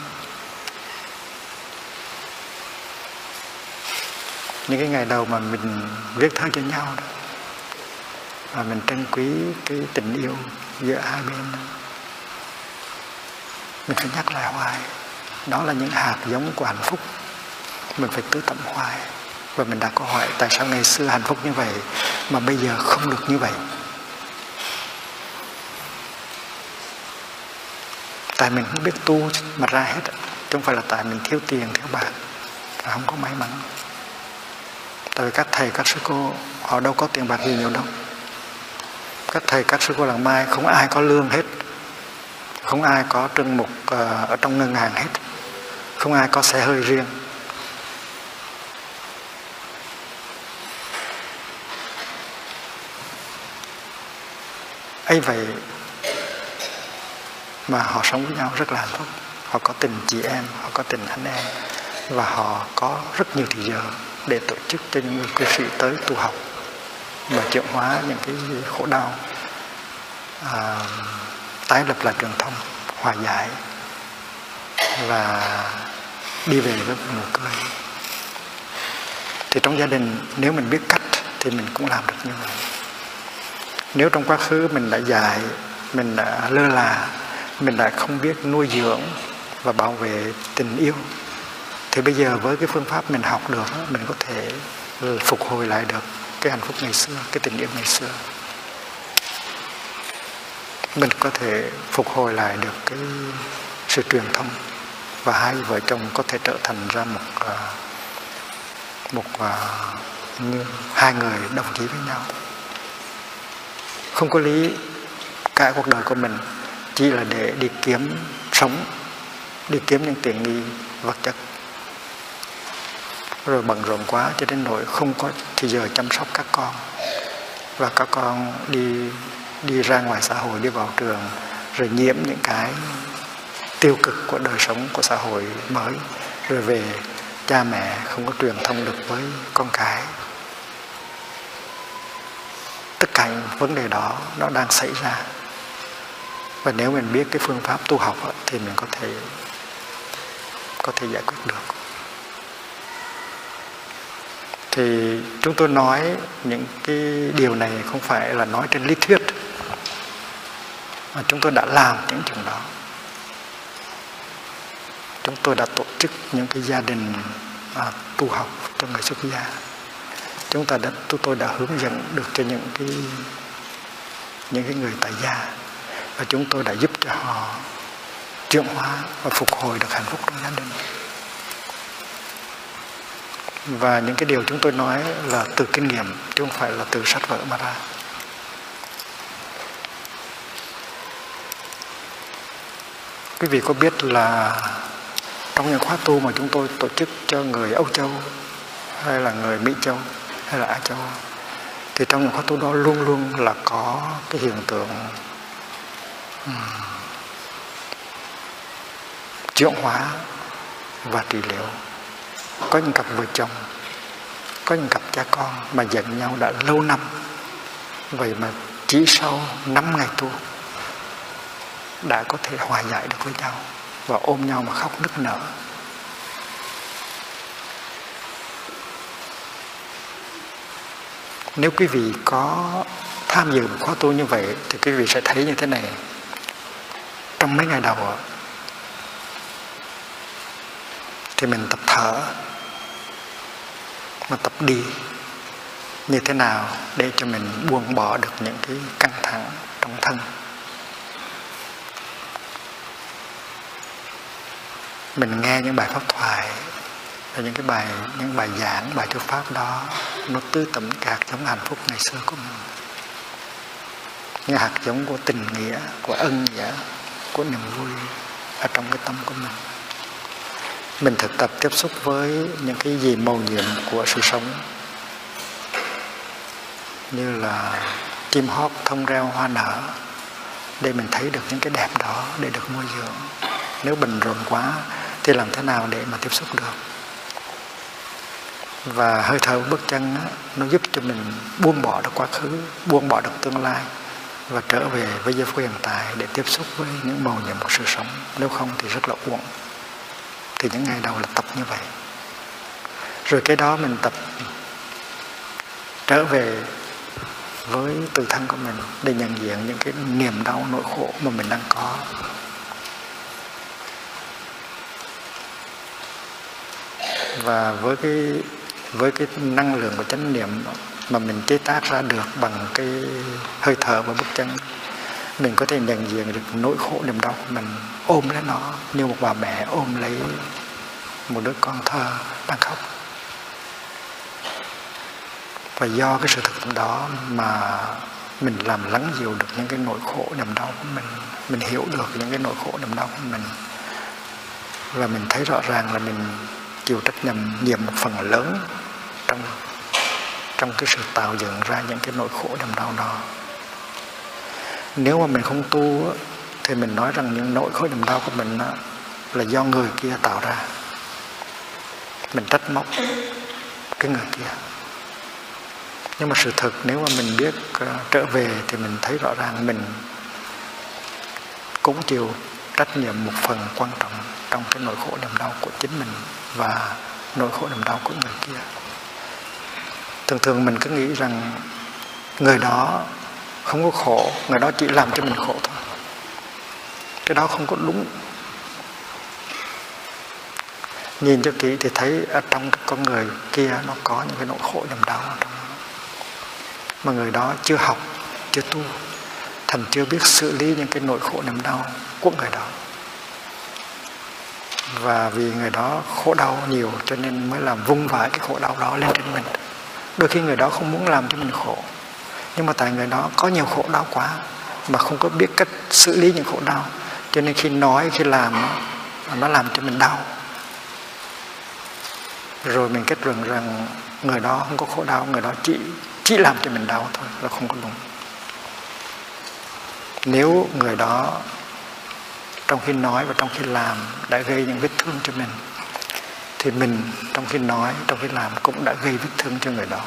những cái ngày đầu mà mình viết thơ cho nhau đó và mình trân quý cái tình yêu giữa hai bên đó. mình phải nhắc lại hoài, đó là những hạt giống của hạnh phúc, mình phải cứ tẩm hoài và mình đặt câu hỏi, tại sao ngày xưa hạnh phúc như vậy mà bây giờ không được như vậy? Tại mình không biết tu mà ra hết chứ không phải là tại mình thiếu tiền, thiếu bạc, và không có may mắn. Tại vì các thầy, các sư cô, họ đâu có tiền bạc gì nhiều đâu. Các thầy, các sư cô làng mai không ai có lương hết. Không ai có trưng mục ờ, ở trong ngân hàng hết. Không ai có xe hơi riêng. Ấy vậy mà họ sống với nhau rất là hạnh phúc. Họ có tình chị em họ có tình anh em và họ có rất nhiều thời giờ để tổ chức cho những người cư sĩ tới tu học. Và chuyển hóa những cái khổ đau à, tái lập lại truyền thông hòa giải và đi về với nụ cười. Thì trong gia đình nếu mình biết cách thì mình cũng làm được như vậy nếu trong quá khứ mình đã dạy, mình đã lơ là, mình đã không biết nuôi dưỡng và bảo vệ tình yêu, thì bây giờ với cái phương pháp mình học được, mình có thể phục hồi lại được cái hạnh phúc ngày xưa, cái tình yêu ngày xưa. Mình có thể phục hồi lại được cái sự truyền thông và hai vợ chồng có thể trở thành ra một à, một à, như hai người đồng chí với nhau không có lý. Cả cuộc đời của mình chỉ là để đi kiếm sống, đi kiếm những tiện nghi, vật chất. Rồi bận rộn quá cho đến nỗi không có thì giờ chăm sóc các con. Và các con đi đi ra ngoài xã hội, đi vào trường, rồi nhiễm những cái tiêu cực của đời sống của xã hội mới. Rồi về, cha mẹ không có truyền thông được với con cái tất cả những vấn đề đó nó đang xảy ra. Và nếu mình biết cái phương pháp tu học thì mình có thể có thể giải quyết được. Thì chúng tôi nói những cái điều này không phải là nói trên lý thuyết mà chúng tôi đã làm những chuyện đó. Chúng tôi đã tổ chức những cái gia đình à, tu học cho người xuất gia chúng ta đã chúng tôi đã hướng dẫn được cho những cái những cái người tại gia. Và chúng tôi đã giúp cho họ chuyển hóa và phục hồi được hạnh phúc trong gia đình. Và những cái điều chúng tôi nói là từ kinh nghiệm, chứ không phải là từ sách vở mà ra. Quý vị có biết là trong những khóa tu mà chúng tôi tổ chức cho người Âu Châu hay là người Mỹ Châu hay là Á Châu thì trong những khóa tu đó luôn luôn là có cái hiện tượng um, chuyển hóa và trị liệu. Có những cặp vợ chồng có những cặp cha con mà giận nhau đã lâu năm vậy mà chỉ sau 5 ngày tu đã có thể hòa giải được với nhau và ôm nhau mà khóc nức nở. Nếu quý vị có tham dự một khóa tu như vậy, thì quý vị sẽ thấy như thế này. Trong mấy ngày đầu thì mình tập thở, mà tập đi như thế nào để cho mình buông bỏ được những cái căng thẳng trong thân. Mình nghe những bài pháp thoại và những cái bài, những bài giảng, bài thuyết pháp đó, nó tư tẩm cạc giống hạnh phúc ngày xưa của mình. Những hạt giống của tình nghĩa, của ân nghĩa, của niềm vui ở trong cái tâm của mình. Mình thực tập tiếp xúc với những cái gì màu nhiệm của sự sống. Như là chim hót thông reo hoa nở, để mình thấy được những cái đẹp đó, để được nuôi dưỡng. Nếu bình rộn quá thì làm thế nào để mà tiếp xúc được? Và hơi thở bước chân nó giúp cho mình buông bỏ được quá khứ, buông bỏ được tương lai và trở về với giây phút hiện tại để tiếp xúc với những màu nhiệm của sự sống. Nếu không thì rất là uổng. Thì những ngày đầu là tập như vậy. Rồi cái đó mình tập trở về với tự thân của mình để nhận diện những cái niềm đau, nỗi khổ mà mình đang có. Và với cái với cái năng lượng của chánh niệm mà mình chế tác ra được bằng cái hơi thở và bước chân mình có thể nhận diện được nỗi khổ niềm đau của mình, ôm lấy nó như một bà mẹ ôm lấy một đứa con thơ đang khóc. Và do cái sự thực tập đó mà mình làm lắng dịu được những cái nỗi khổ niềm đau của mình mình hiểu được những cái nỗi khổ niềm đau của mình. Và mình thấy rõ ràng là mình chịu trách nhiệm nhiệm một phần lớn trong trong cái sự tạo dựng ra những cái nỗi khổ niềm đau đó. Nếu mà mình không tu thì mình nói rằng những nỗi khổ niềm đau của mình là do người kia tạo ra. Mình trách móc cái người kia. Nhưng mà sự thật nếu mà mình biết uh, trở về thì mình thấy rõ ràng mình cũng chịu trách nhiệm một phần quan trọng trong cái nỗi khổ niềm đau của chính mình và nỗi khổ niềm đau của người kia. Thường thường mình cứ nghĩ rằng người đó không có khổ, người đó chỉ làm cho mình khổ thôi. Cái đó không có đúng. Nhìn cho kỹ thì thấy ở trong cái con người kia nó có những cái nỗi khổ niềm đau mà người đó chưa học, chưa tu thành chưa biết xử lý những cái nỗi khổ niềm đau của người đó. Và vì người đó khổ đau nhiều cho nên mới làm vung vãi cái khổ đau đó lên trên mình. Đôi khi người đó không muốn làm cho mình khổ, nhưng mà tại người đó có nhiều khổ đau quá mà không có biết cách xử lý những khổ đau, cho nên khi nói, khi làm nó làm cho mình đau. Rồi mình kết luận rằng người đó không có khổ đau người đó chỉ chỉ làm cho mình đau thôi là không có đúng. Nếu người đó trong khi nói và trong khi làm đã gây những vết thương cho mình, thì mình trong khi nói, trong khi làm cũng đã gây vết thương cho người đó.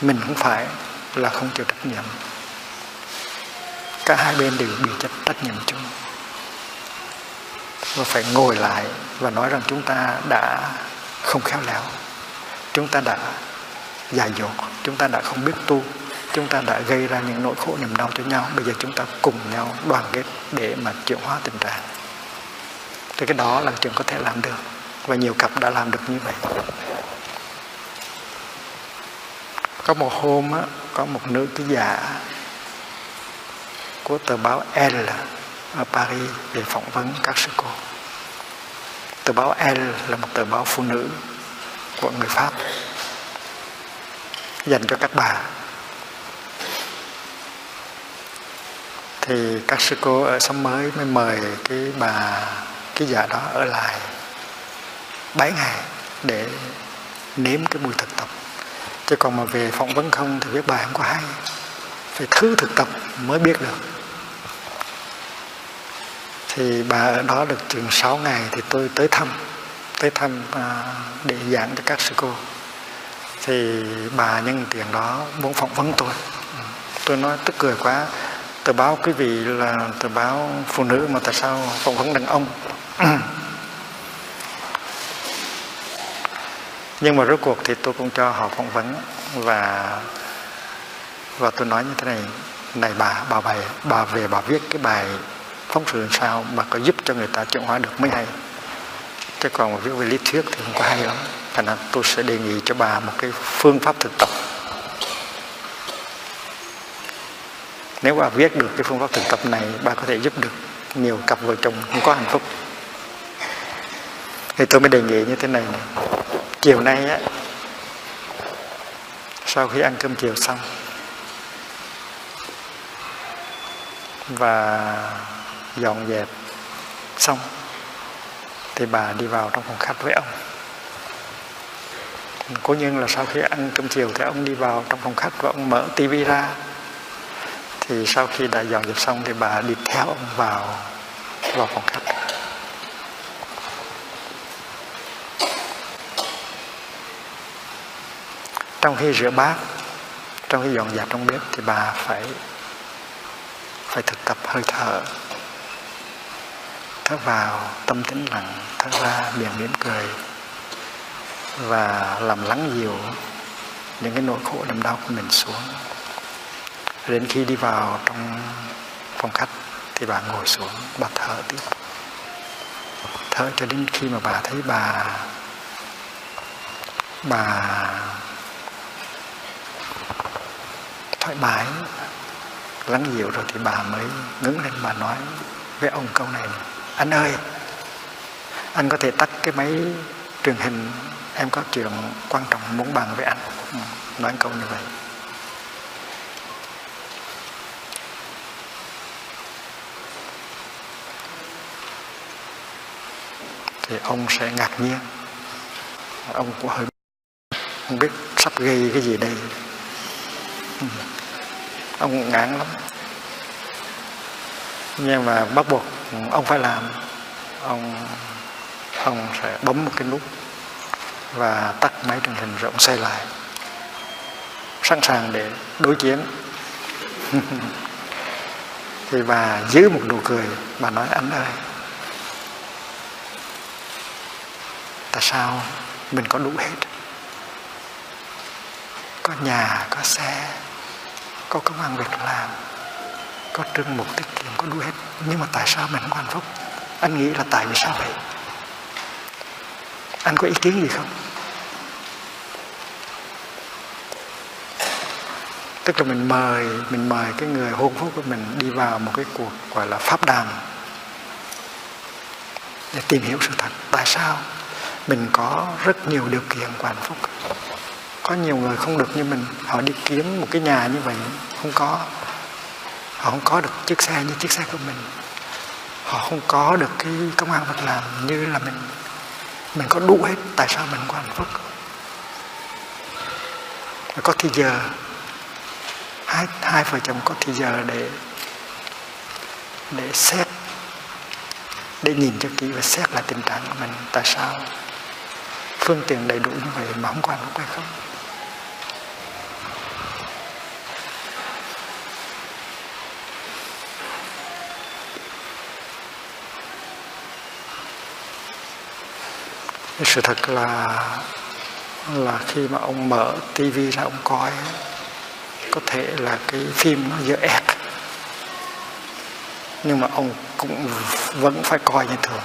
Mình không phải là không chịu trách nhiệm. Cả hai bên đều bị trách trách nhiệm chung. Và phải ngồi lại và nói rằng chúng ta đã không khéo léo, chúng ta đã dài dột, chúng ta đã không biết tu chúng ta đã gây ra những nỗi khổ niềm đau cho nhau. Bây giờ chúng ta cùng nhau đoàn kết để mà chuyển hóa tình trạng. Thì cái đó là chuyện có thể làm được. Và nhiều cặp đã làm được như vậy. Có một hôm á, có một nữ ký giả của tờ báo L ở Paris để phỏng vấn các sư cô. Tờ báo L là một tờ báo phụ nữ của người Pháp dành cho các bà. Thì các sư cô ở xóm mới mới mời cái bà, cái giả đó ở lại 7 ngày để nếm cái mùi thực tập. Chứ còn mà về phỏng vấn không thì viết bài không có hay. Phải thứ thực tập mới biết được. Thì bà ở đó được chừng 6 ngày thì tôi tới thăm tới thăm à, để giảng cho các sư cô. Thì bà nhân tiền đó muốn phỏng vấn tôi. Ừ, tôi nói tức cười quá tờ báo quý vị là tờ báo phụ nữ mà tại sao phỏng vấn đàn ông? Nhưng mà rốt cuộc thì tôi cũng cho họ phỏng vấn và và tôi nói như thế này này bà bà bài bà về bà viết cái bài phóng sự làm sao mà có giúp cho người ta chuyển hóa được mới hay. Chứ còn mà viết về lý thuyết thì không có hay lắm. Thành ra tôi sẽ đề nghị cho bà một cái phương pháp thực tập. Nếu bà viết được cái phương pháp thực tập này bà có thể giúp được nhiều cặp vợ chồng không có hạnh phúc. Thì tôi mới đề nghị như thế này, này. chiều nay á sau khi ăn cơm chiều xong và dọn dẹp xong thì bà đi vào trong phòng khách với ông. Cố nhiên là sau khi ăn cơm chiều thì ông đi vào trong phòng khách và ông mở tivi ra thì sau khi đã dọn dẹp xong thì bà đi theo ông vào vào phòng khách. Trong khi rửa bát, trong khi dọn dẹp trong bếp thì bà phải phải thực tập hơi thở. Thở vào, tâm tĩnh lặng, thở ra miệng mỉm cười và làm lắng dịu những cái nỗi khổ niềm đau của mình xuống đến khi đi vào trong phòng khách thì bà ngồi xuống, bà thở tiếp. Thở cho đến khi mà bà thấy bà bà thoải mái, lắng dịu rồi thì bà mới ngứng lên, bà nói với ông câu này, anh ơi, anh có thể tắt cái máy truyền hình, em có chuyện quan trọng muốn bàn với anh. Nói câu như vậy. Thì ông sẽ ngạc nhiên. Ông cũng hơi không biết sắp gây cái gì đây. Ông ngán lắm. Nhưng mà bắt buộc ông phải làm. Ông ông sẽ bấm một cái nút và tắt máy truyền hình rồi ông lại. Sẵn sàng để đối chiến. Thì bà giữ một nụ cười, bà nói, anh ơi tại sao? Mình có đủ hết. Có nhà, có xe, có công ăn việc làm, có trưng mục tiết kiệm, có đủ hết. Nhưng mà tại sao mình không hạnh phúc? Anh nghĩ là tại vì sao vậy? Anh có ý kiến gì không? Tức là mình mời mình mời cái người hôn phúc của mình đi vào một cái cuộc gọi là pháp đàm để tìm hiểu sự thật. Tại sao? Mình có rất nhiều điều kiện của hạnh phúc. Có nhiều người không được như mình. Họ đi kiếm một cái nhà như vậy, không có. Họ không có được chiếc xe như chiếc xe của mình. Họ không có được cái công an việc làm như là mình. Mình có đủ hết tại sao mình có hạnh phúc? Có thì giờ, hai hai vợ chồng có thì giờ để để xét, để nhìn cho kỹ và xét lại tình trạng của mình, tại sao phương tiện đầy đủ như vậy mà không có hạnh phúc không? Sự thật là là khi mà ông mở tivi ra ông coi, có thể là cái phim nó dở ẹt nhưng mà ông cũng vẫn phải coi như thường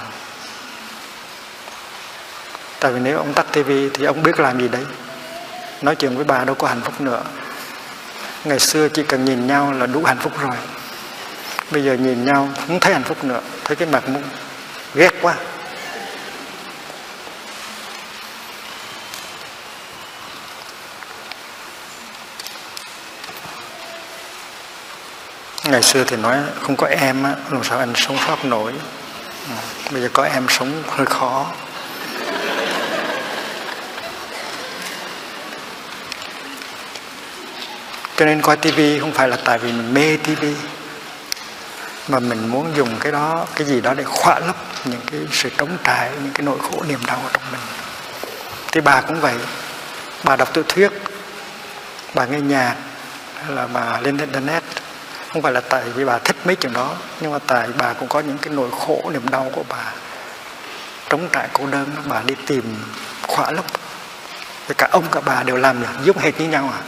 tại vì nếu ông tắt tivi thì ông biết làm gì đấy. Nói chuyện với bà đâu có hạnh phúc nữa. Ngày xưa chỉ cần nhìn nhau là đủ hạnh phúc rồi. Bây giờ nhìn nhau không thấy hạnh phúc nữa, thấy cái mặt muốn ghét quá. Ngày xưa thì nói không có em á, làm sao anh sống sót nổi. Bây giờ có em sống hơi khó. Cho nên coi tivi không phải là tại vì mình mê tivi, mà mình muốn dùng cái đó, cái gì đó để khỏa lấp những cái sự trống trải, những cái nỗi khổ niềm đau ở trong mình. Thì bà cũng vậy. Bà đọc tiểu thuyết, bà nghe nhạc, hay là bà lên internet. Không phải là tại vì bà thích mấy chuyện đó, nhưng mà tại bà cũng có những cái nỗi khổ niềm đau của bà. Trống trải cô đơn, bà đi tìm khỏa lấp. Và cả ông cả bà đều làm được giống hệt như nhau à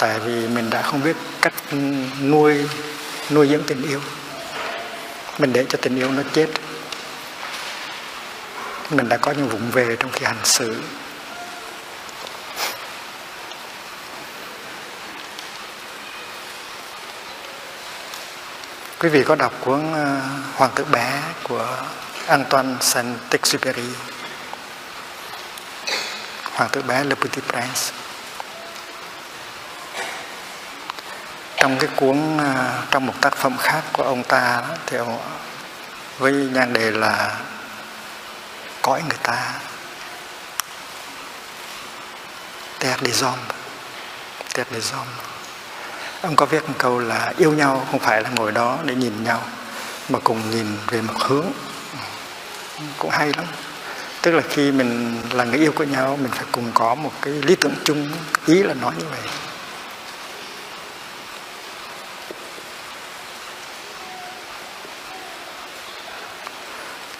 tại vì mình đã không biết cách nuôi nuôi dưỡng tình yêu. Mình để cho tình yêu nó chết. Mình đã có những vụng về trong khi hành xử. Quý vị có đọc cuốn ờ, Hoàng tử bé của Antoine Saint-Exupéry? Hoàng tử bé Le Petit Prince. Trong cái cuốn à, trong một tác phẩm khác của ông ta thì ông với nhan đề là cõi người ta. Terre des hommes. Terre des hommes. Ông có viết một câu là yêu nhau không phải là ngồi đó để nhìn nhau, mà cùng nhìn về một hướng. Cũng hay lắm. Tức là khi mình là người yêu của nhau, mình phải cùng có một cái lý tưởng chung, ý là nói như vậy.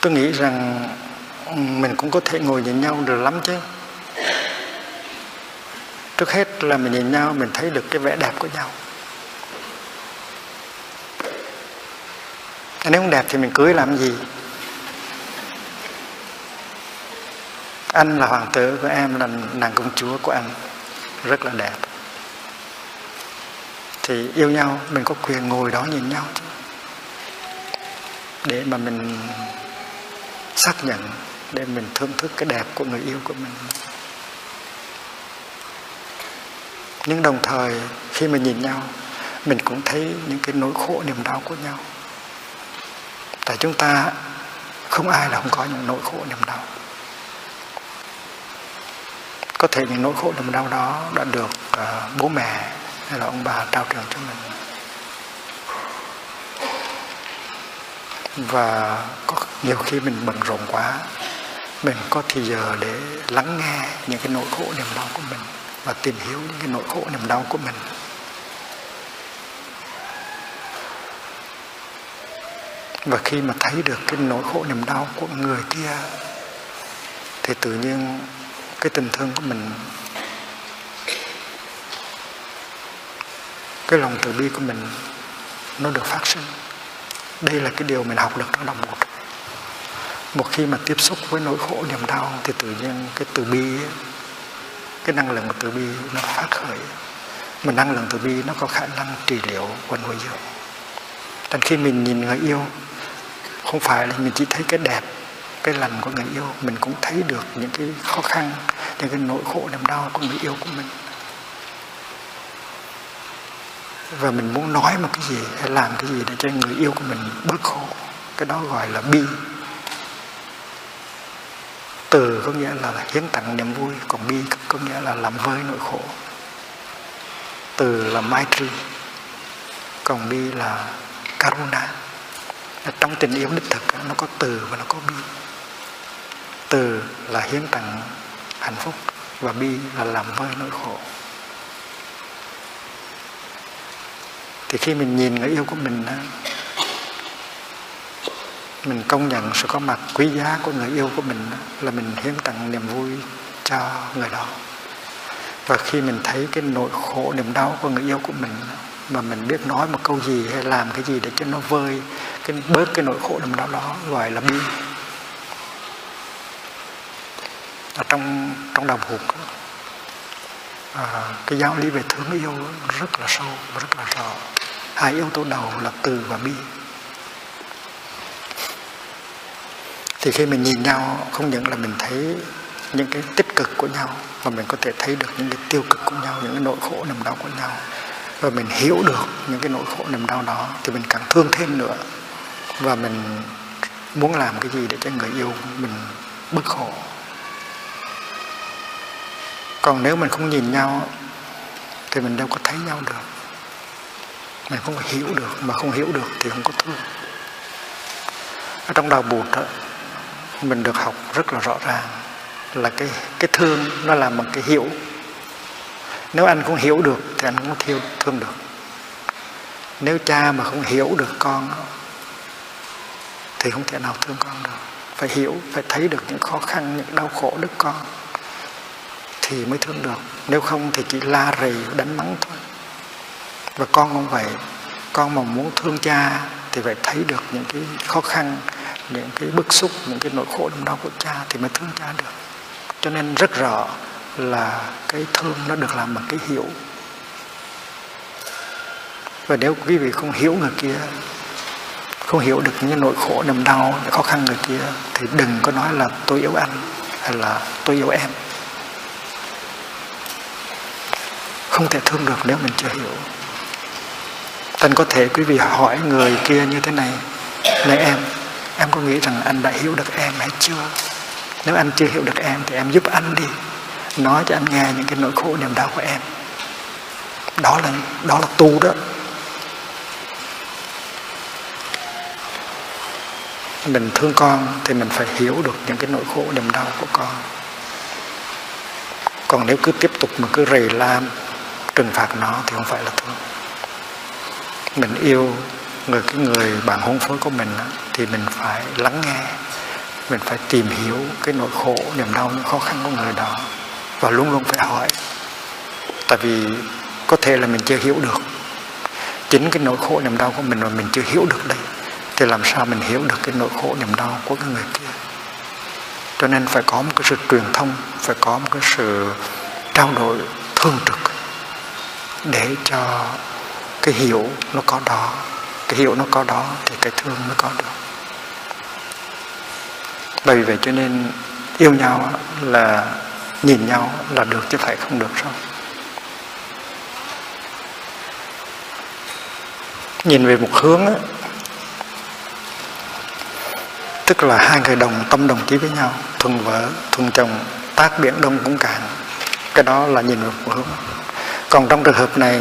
Tôi nghĩ rằng ừ, mình cũng có thể ngồi nhìn nhau được lắm chứ. Trước hết là mình nhìn nhau, mình thấy được cái vẻ đẹp của nhau. Nếu không đẹp thì mình cưới làm gì? Anh là hoàng tử của em, là nàng công chúa của anh. Rất là đẹp. Thì yêu nhau, mình có quyền ngồi đó nhìn nhau chứ. Để mà mình xác nhận để mình thưởng thức cái đẹp của người yêu của mình. Nhưng đồng thời khi mà nhìn nhau mình cũng thấy những cái nỗi khổ niềm đau của nhau. Tại chúng ta không ai là không có những nỗi khổ niềm đau. Có thể những nỗi khổ niềm đau đó đã được uh, bố mẹ hay là ông bà trao truyền cho mình. Và có nhiều khi mình bận rộn quá, mình có thì giờ để lắng nghe những cái nỗi khổ niềm đau của mình và tìm hiểu những cái nỗi khổ niềm đau của mình. Và khi mà thấy được cái nỗi khổ niềm đau của người kia, thì tự nhiên cái tình thương của mình, cái lòng từ bi của mình nó được phát sinh. Đây là cái điều mình học được trong đồng một một khi mà tiếp xúc với nỗi khổ, niềm đau thì tự nhiên cái từ bi cái năng lượng của từ bi nó phát khởi. Mà năng lượng từ bi nó có khả năng trị liệu và nuôi dưỡng. Thành khi mình nhìn người yêu, không phải là mình chỉ thấy cái đẹp, cái lành của người yêu, mình cũng thấy được những cái khó khăn, những cái nỗi khổ, niềm đau của người yêu của mình. Và mình muốn nói một cái gì, hay làm cái gì để cho người yêu của mình bớt khổ? Cái đó gọi là bi từ có nghĩa là hiến tặng niềm vui, còn bi có nghĩa là làm vơi nỗi khổ. Từ là maitri, còn bi là karuna. Trong tình yêu đích thực nó có từ và nó có bi. Từ là hiến tặng hạnh phúc và bi là làm vơi nỗi khổ. Thì khi mình nhìn người yêu của mình mình công nhận sự có mặt quý giá của người yêu của mình là mình hiến tặng niềm vui cho người đó. Và khi mình thấy cái nỗi khổ niềm đau của người yêu của mình mà mình biết nói một câu gì hay làm cái gì để cho nó vơi cái bớt cái nỗi khổ niềm đau đó gọi là bi. Ở trong trong đồng hụt à, cái giáo lý về thương yêu rất là sâu và rất là rõ. Hai yếu tố đầu là từ và bi. Thì khi mình nhìn nhau không những là mình thấy những cái tích cực của nhau mà mình có thể thấy được những cái tiêu cực của nhau những cái nỗi khổ niềm đau của nhau. Và mình hiểu được những cái nỗi khổ niềm đau đó thì mình càng thương thêm nữa. Và mình muốn làm cái gì để cho người yêu mình bớt khổ. Còn nếu mình không nhìn nhau thì mình đâu có thấy nhau được. Mình không hiểu được mà không hiểu được thì không có thương. Ở trong đạo bụt đó, mình được học rất là rõ ràng là cái cái thương nó làm bằng cái hiểu. Nếu anh cũng hiểu được thì anh cũng thiêu, thương được. Nếu cha mà không hiểu được con thì không thể nào thương con được. Phải hiểu, phải thấy được những khó khăn, những đau khổ đức con thì mới thương được. Nếu không thì chỉ la rầy đánh mắng thôi. Và con cũng vậy. Con mà muốn thương cha thì phải thấy được những cái khó khăn những cái bức xúc, những cái nỗi khổ đau đau của cha thì mới thương cha được. Cho nên rất rõ là cái thương nó được làm bằng cái hiểu. Và nếu quý vị không hiểu người kia, không hiểu được những nỗi khổ, niềm đau, những khó khăn người kia, thì đừng có nói là tôi yêu anh hay là tôi yêu em. Không thể thương được nếu mình chưa hiểu. Thành có thể quý vị hỏi người kia như thế này Này em Em có nghĩ rằng anh đã hiểu được em hay chưa? Nếu anh chưa hiểu được em Thì em giúp anh đi. Nói cho anh nghe những cái nỗi khổ niềm đau của em. Đó là đó là tu đó. Mình thương con Thì mình phải hiểu được những cái nỗi khổ niềm đau của con. Còn nếu cứ tiếp tục mà cứ rầy lam Trừng phạt nó thì không phải là thương. Mình yêu người, cái người bạn hôn phối của mình thì mình phải lắng nghe, mình phải tìm hiểu cái nỗi khổ, niềm đau, những khó khăn của người đó và luôn luôn phải hỏi. Tại vì có thể là mình chưa hiểu được chính cái nỗi khổ, niềm đau của mình mà mình chưa hiểu được đây, thì làm sao mình hiểu được cái nỗi khổ, niềm đau của cái người kia? Cho nên phải có một cái sự truyền thông, phải có một cái sự trao đổi thương trực để cho cái hiểu nó có đó cái hiểu nó có đó thì cái thương mới có được bởi vì vậy cho nên yêu nhau là nhìn nhau là được chứ phải không được sao? Nhìn về một hướng á, tức là hai người đồng tâm đồng chí với nhau thuần vợ thuần chồng tác biển đông cũng cạn. Cái đó là nhìn về một hướng. Còn trong trường hợp này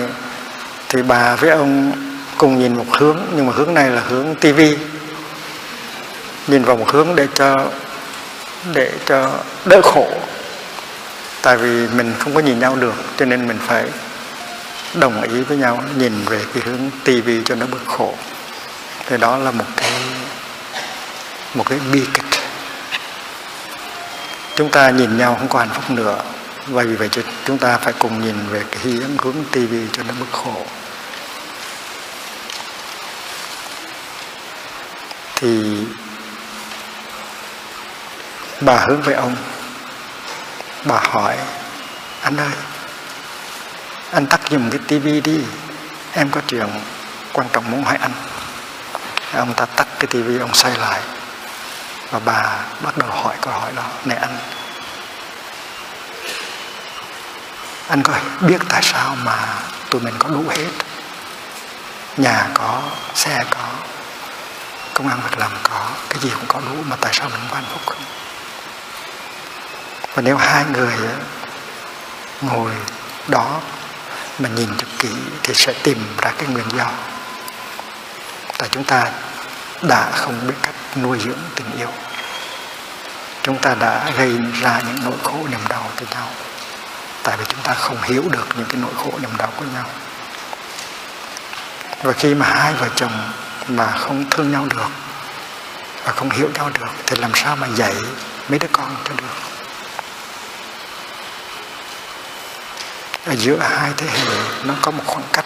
thì bà với ông cùng nhìn một hướng, nhưng mà hướng này là hướng tivi nhìn vào một hướng để cho để cho đỡ khổ. Tại vì mình không có nhìn nhau được, cho nên mình phải đồng ý với nhau, nhìn về cái hướng tivi cho nó bớt khổ. Thì đó là một cái một cái bi kịch. Chúng ta nhìn nhau không có hạnh phúc nữa. Và vì vậy chúng ta phải cùng nhìn về cái hướng hướng tivi cho nó bớt khổ. Thì bà hướng về ông. Bà hỏi, anh ơi, anh tắt dùng cái tivi đi. Em có chuyện quan trọng muốn hỏi anh. Ông ta tắt cái tivi, ông xoay lại. Và bà bắt đầu hỏi câu hỏi đó. Này anh anh có biết tại sao mà tụi mình có đủ hết? Nhà có, xe có công an việc làm có cái gì cũng có đủ mà tại sao mình không hạnh phúc không? Và nếu hai người ngồi đó mà nhìn cho kỹ thì sẽ tìm ra cái nguyên do. Tại chúng ta đã không biết cách nuôi dưỡng tình yêu. Chúng ta đã gây ra những nỗi khổ niềm đau cho nhau. Tại vì chúng ta không hiểu được những cái nỗi khổ niềm đau của nhau. Và khi mà hai vợ chồng mà không thương nhau được và không hiểu nhau được, thì làm sao mà dạy mấy đứa con cho được? Ở giữa hai thế hệ, nó có một khoảng cách,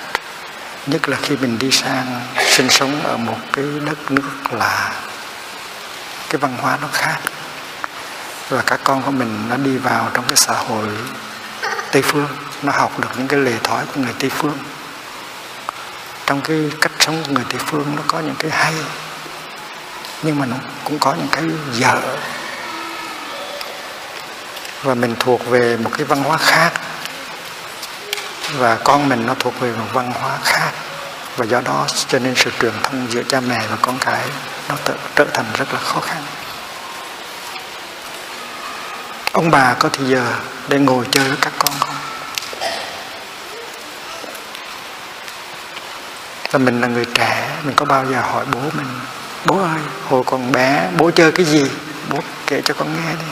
nhất là khi mình đi sang sinh sống ở một cái đất nước là cái văn hóa nó khác. Và các con của mình nó đi vào trong cái xã hội tây phương, nó học được những cái lề thói của người tây phương trong cái cách sống của người tây phương nó có những cái hay, nhưng mà nó cũng có những cái dở. Và mình thuộc về một cái văn hóa khác. Và con mình nó thuộc về một văn hóa khác. Và do đó cho nên sự truyền thông giữa cha mẹ và con cái nó tự trở thành rất là khó khăn. Ông bà có thì giờ để ngồi chơi với các con không? Và mình là người trẻ, mình có bao giờ hỏi bố mình, bố ơi, hồi còn bé bố chơi cái gì? Bố kể cho con nghe đi.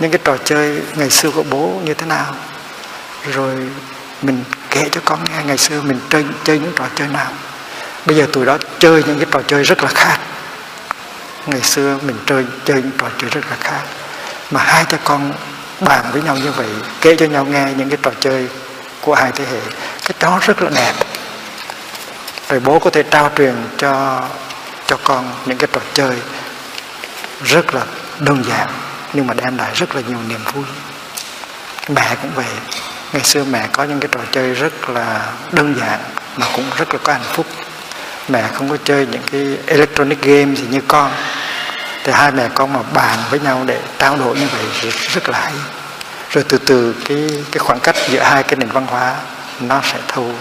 Những cái trò chơi ngày xưa của bố như thế nào? Rồi mình kể cho con nghe ngày xưa mình chơi chơi những trò chơi nào. Bây giờ tụi đó chơi những cái trò chơi rất là khác. Ngày xưa mình chơi chơi những trò chơi rất là khác. Mà hai cha con bàn với nhau như vậy, kể cho nhau nghe những cái trò chơi của hai thế hệ. Cái đó rất là đẹp rồi bố có thể trao truyền cho cho con những cái trò chơi rất là đơn giản nhưng mà đem lại rất là nhiều niềm vui. Mẹ cũng vậy. Ngày xưa mẹ có những cái trò chơi rất là đơn giản mà cũng rất là có hạnh phúc. Mẹ không có chơi những cái electronic game gì như con. Thì hai mẹ con mà bàn với nhau để trao đổi như vậy rất là hay. Rồi từ từ cái cái khoảng cách giữa hai cái nền văn hóa nó sẽ thu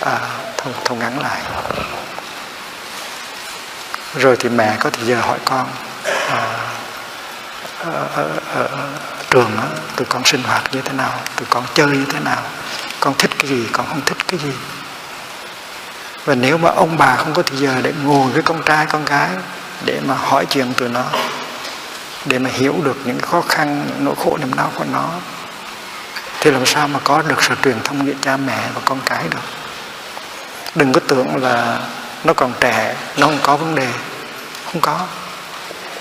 à, thu, thu ngắn lại. Rồi thì mẹ có thì giờ hỏi con à, ở, ở, ở trường đó, tụi con sinh hoạt như thế nào tụi con chơi như thế nào con thích cái gì con không thích cái gì. Và nếu mà ông bà không có thời giờ để ngồi với con trai con gái để mà hỏi chuyện tụi nó để mà hiểu được những khó khăn những nỗi khổ niềm đau của nó thì làm sao mà có được sự truyền thông giữa cha mẹ và con cái được? Đừng có tưởng là nó còn trẻ, nó không có vấn đề. Không có.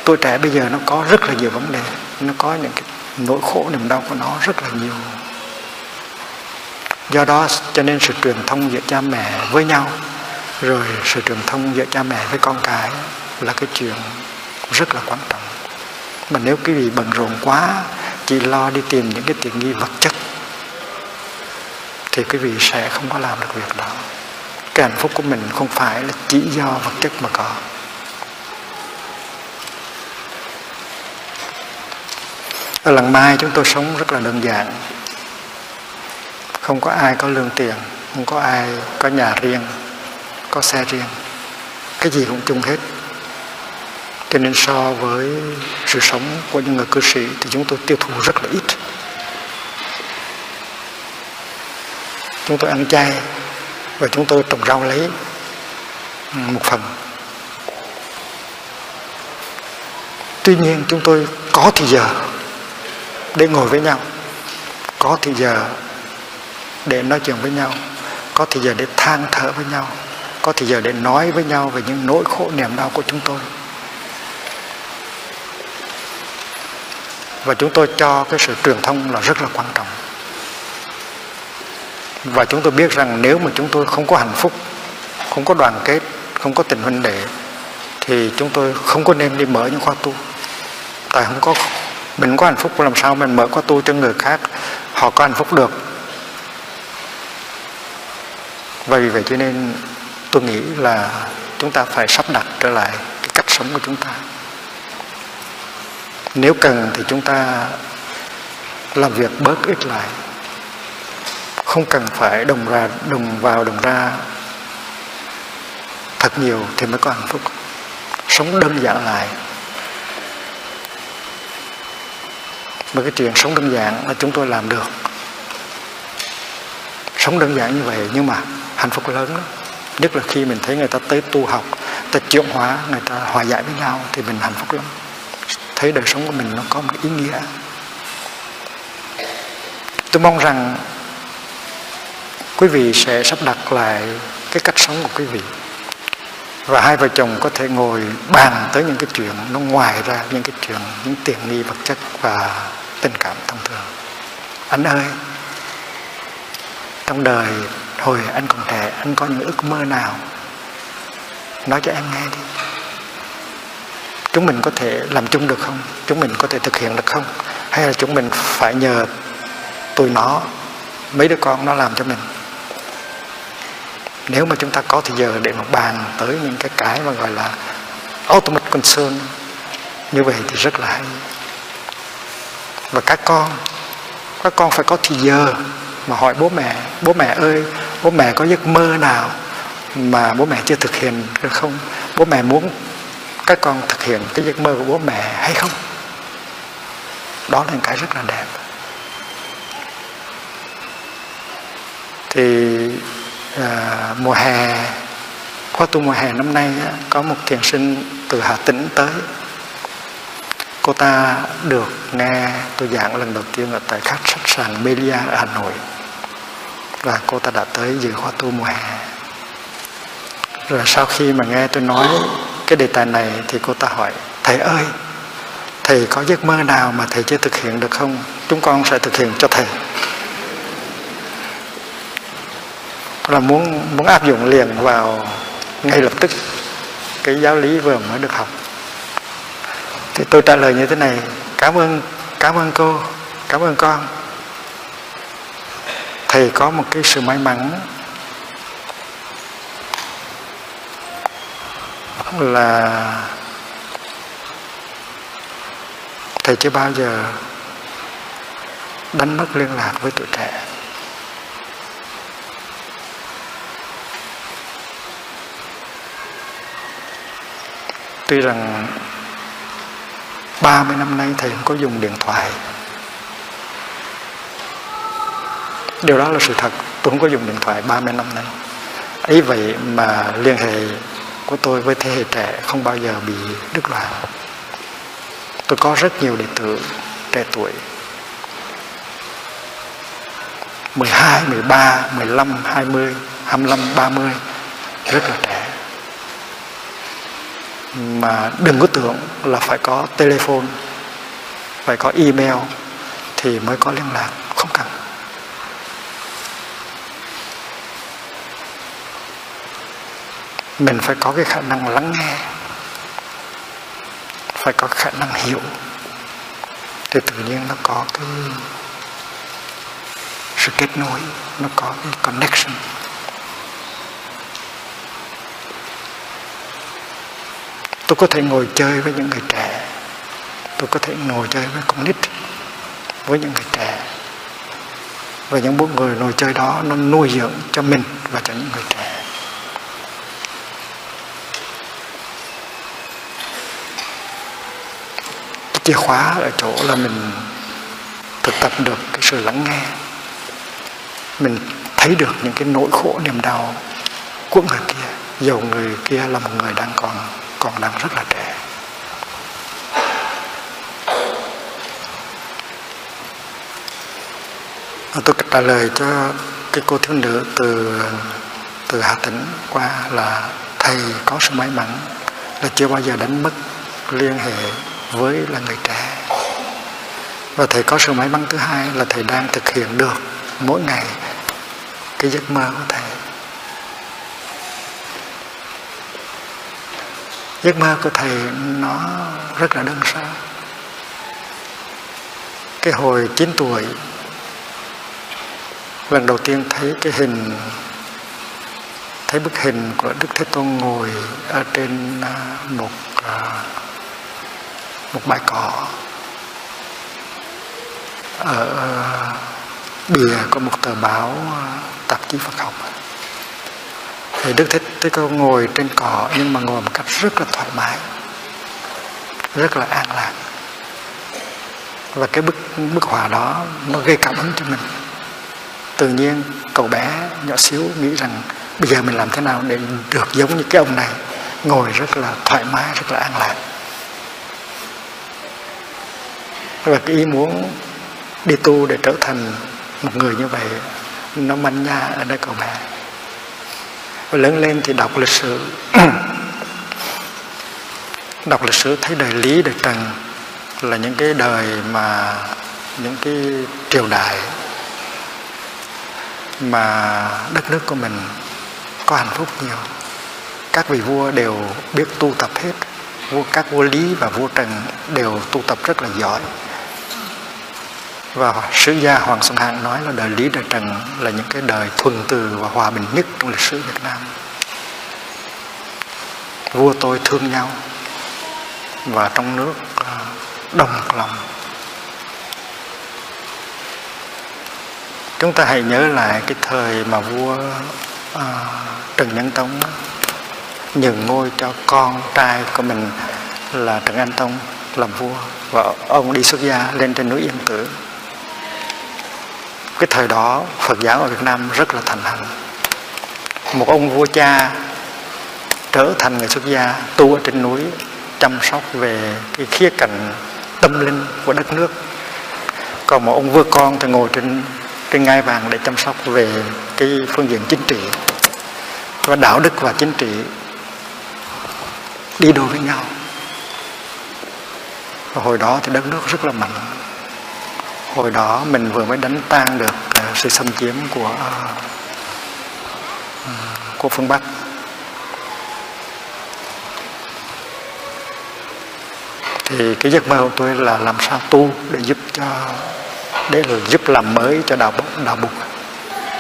Tôi trẻ bây giờ nó có rất là nhiều vấn đề. Nó có những cái nỗi khổ, niềm đau của nó rất là nhiều. Do đó cho nên sự truyền thông giữa cha mẹ với nhau, rồi sự truyền thông giữa cha mẹ với con cái là cái chuyện rất là quan trọng. Mà nếu quý vị bận rộn quá, chỉ lo đi tìm những cái tiện nghi vật chất, thì quý vị sẽ không có làm được việc đó cái hạnh phúc của mình không phải là chỉ do vật chất mà có. Ở lần mai chúng tôi sống rất là đơn giản. Không có ai có lương tiền, không có ai có nhà riêng, có xe riêng. Cái gì cũng chung hết. Cho nên so với sự sống của những người cư sĩ thì chúng tôi tiêu thụ rất là ít. Chúng tôi ăn chay và chúng tôi trồng rau lấy một phần. Tuy nhiên chúng tôi có thì giờ để ngồi với nhau, có thì giờ để nói chuyện với nhau, có thì giờ để than thở với nhau, có thì giờ để nói với nhau về những nỗi khổ niềm đau của chúng tôi. Và chúng tôi cho cái sự truyền thông là rất là quan trọng và chúng tôi biết rằng nếu mà chúng tôi không có hạnh phúc, không có đoàn kết, không có tình huynh đệ, thì chúng tôi không có nên đi mở những khóa tu. Tại không có, mình có hạnh phúc, làm sao mình mở khóa tu cho người khác? Họ có hạnh phúc được. Và vì vậy cho nên tôi nghĩ là chúng ta phải sắp đặt trở lại cái cách sống của chúng ta. Nếu cần thì chúng ta làm việc bớt ít lại không cần phải đồng ra, đồng vào, đồng ra thật nhiều thì mới có hạnh phúc. Sống đơn giản lại. Và cái chuyện sống đơn giản là chúng tôi làm được. Sống đơn giản như vậy nhưng mà hạnh phúc lớn lắm. Nhất là khi mình thấy người ta tới tu học ta chuyển hóa, người ta hòa giải với nhau thì mình hạnh phúc lắm. Thấy đời sống của mình nó có một ý nghĩa. Tôi mong rằng quý vị sẽ sắp đặt lại cái cách sống của quý vị. Và hai vợ chồng có thể ngồi bàn tới những cái chuyện, nó ngoài ra những cái chuyện, những tiện nghi vật chất và tình cảm thông thường. Anh ơi, trong đời hồi anh còn trẻ, anh có những ước mơ nào? Nói cho em nghe đi. Chúng mình có thể làm chung được không? Chúng mình có thể thực hiện được không? Hay là chúng mình phải nhờ tụi nó, mấy đứa con nó làm cho mình? Nếu mà chúng ta có thì giờ để mà bàn tới những cái cái mà gọi là ultimate concern, như vậy thì rất là hay. Và các con các con phải có thì giờ mà hỏi bố mẹ bố mẹ ơi, bố mẹ có giấc mơ nào mà bố mẹ chưa thực hiện được không? Bố mẹ muốn các con thực hiện cái giấc mơ của bố mẹ hay không? Đó là một cái rất là đẹp. Thì à, mùa hè khóa tu mùa hè năm nay á, có một thiền sinh từ Hà Tĩnh tới. Cô ta được nghe tôi giảng lần đầu tiên ở tại khách khách sạn Melia ở Hà Nội. Và cô ta đã tới dự khóa tu mùa hè. Rồi sau khi mà nghe tôi nói cái đề tài này thì cô ta hỏi thầy ơi thầy có giấc mơ nào mà thầy chưa thực hiện được không? Chúng con sẽ thực hiện cho thầy. Là muốn muốn áp dụng liền vào ngay lập tức cái giáo lý vừa mới được học. Thì tôi trả lời như thế này, cảm ơn cảm ơn cô, cảm ơn con. Thầy có một cái sự may mắn là thầy chưa bao giờ đánh mất liên lạc với tuổi trẻ. Tuy rằng 30 năm nay thầy không có dùng điện thoại. Điều đó là sự thật tôi không có dùng điện thoại 30 năm nay. Ấy vậy mà liên hệ của tôi với thế hệ trẻ không bao giờ bị đứt đoạn tôi có rất nhiều đệ tử trẻ tuổi. 12, 13, 15, 20, 25, 30 rất là trẻ mà đừng có tưởng là phải có telephone, phải có email thì mới có liên lạc. Không cần. Mình phải có cái khả năng lắng nghe, phải có khả năng hiểu. Thì tự nhiên nó có cái sự kết nối, nó có cái connection. Tôi có thể ngồi chơi với những người trẻ. Tôi có thể ngồi chơi với con nít, với những người trẻ. Và những bốn người ngồi chơi đó nó nuôi dưỡng cho mình và cho những người trẻ. Chìa khóa ở chỗ là mình thực tập được cái sự lắng nghe. Mình thấy được những cái nỗi khổ, niềm đau của người kia, dầu người kia là một người đang còn còn đang rất là trẻ. Tôi trả lời cho cái cô thiếu nữ từ từ Hà Tĩnh qua là thầy có sự may mắn là chưa bao giờ đánh mất liên hệ với là người trẻ. Và thầy có sự may mắn thứ hai là thầy đang thực hiện được mỗi ngày cái giấc mơ của thầy. Giấc mơ của thầy nó rất là đơn sơ. Cái hồi 9 tuổi, lần đầu tiên thấy cái hình, thấy bức hình của Đức Thế Tôn ngồi ở trên à, một à, một bãi cỏ. Ở à, bìa có một tờ báo tạp chí Phật học thì Đức Thích Thế Tôn ngồi trên cỏ nhưng mà ngồi một cách rất là thoải mái, rất là an lạc. Và cái bức bức họa đó nó gây cảm hứng cho mình. Tự nhiên cậu bé nhỏ xíu nghĩ rằng bây giờ mình làm thế nào để được giống như cái ông này, ngồi rất là thoải mái, rất là an lạc. Và cái ý muốn đi tu để trở thành một người như vậy, nó manh nha ở đây cậu bé và lớn lên thì đọc lịch sử. Đọc lịch sử thấy đời lý, đời trần là những cái đời mà, những cái triều đại mà đất nước của mình có hạnh phúc nhiều. Các vị vua đều biết tu tập hết. Vua các vua lý và vua trần đều tu tập rất là giỏi và sứ gia Hoàng Xuân Hạng nói là đời Lý đại Trần là những cái đời thuần từ và hòa bình nhất trong lịch sử Việt Nam. Vua tôi thương nhau và trong nước à, đồng lòng. Chúng ta hãy nhớ lại cái thời mà vua à, Trần Nhân Tông nhường ngôi cho con trai của mình là Trần Anh Tông làm vua. Và ông đi xuất gia lên trên núi Yên Tử cái thời đó Phật giáo ở Việt Nam rất là thành hành một ông vua cha trở thành người xuất gia, tu ở trên núi, chăm sóc về cái khía cạnh tâm linh của đất nước. Còn một ông vua con thì ngồi trên trên ngai vàng để chăm sóc về cái phương diện chính trị và đạo đức và chính trị đi đôi với nhau. Và hồi đó thì đất nước rất là mạnh hồi đó mình vừa mới đánh tan được uh, sự xâm chiếm của uh, của phương Bắc. Thì cái giấc mơ của tôi là làm sao tu để giúp cho để là giúp làm mới cho đạo đạo bục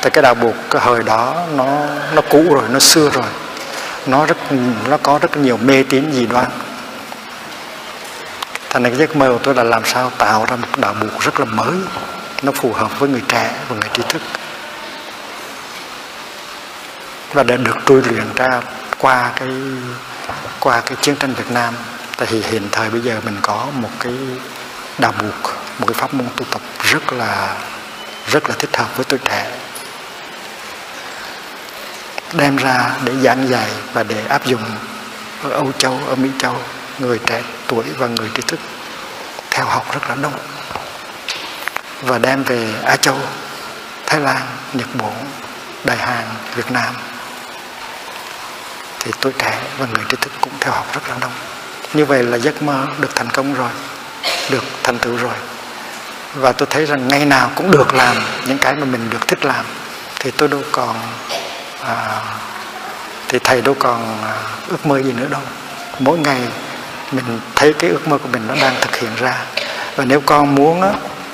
tại cái đạo bục cái hồi đó nó nó cũ rồi nó xưa rồi. Nó rất nó có rất nhiều mê tín dị đoan thành cái giấc mơ của tôi là làm sao tạo ra một đạo buộc rất là mới. Nó phù hợp với người trẻ và người trí thức. Và để được tôi luyện ra qua cái qua cái chiến tranh Việt Nam. Tại vì hiện thời bây giờ mình có một cái đạo buộc một cái pháp môn tu tập rất là rất là thích hợp với tuổi trẻ. Đem ra để giảng dạy và để áp dụng ở Âu Châu, ở Mỹ Châu người trẻ tuổi và người trí thức theo học rất là đông và đem về Á Châu, Thái Lan, Nhật Bản, Đại Hàn, Việt Nam. Thì tuổi trẻ và người trí thức cũng theo học rất là đông. Như vậy là giấc mơ được thành công rồi được thành tựu rồi. Và tôi thấy rằng ngày nào cũng được làm những cái mà mình được thích làm. Thì tôi đâu còn à, thì thầy đâu còn à, ước mơ gì nữa đâu. Mỗi ngày mình thấy cái ước mơ của mình nó đang thực hiện ra. Và nếu con muốn á,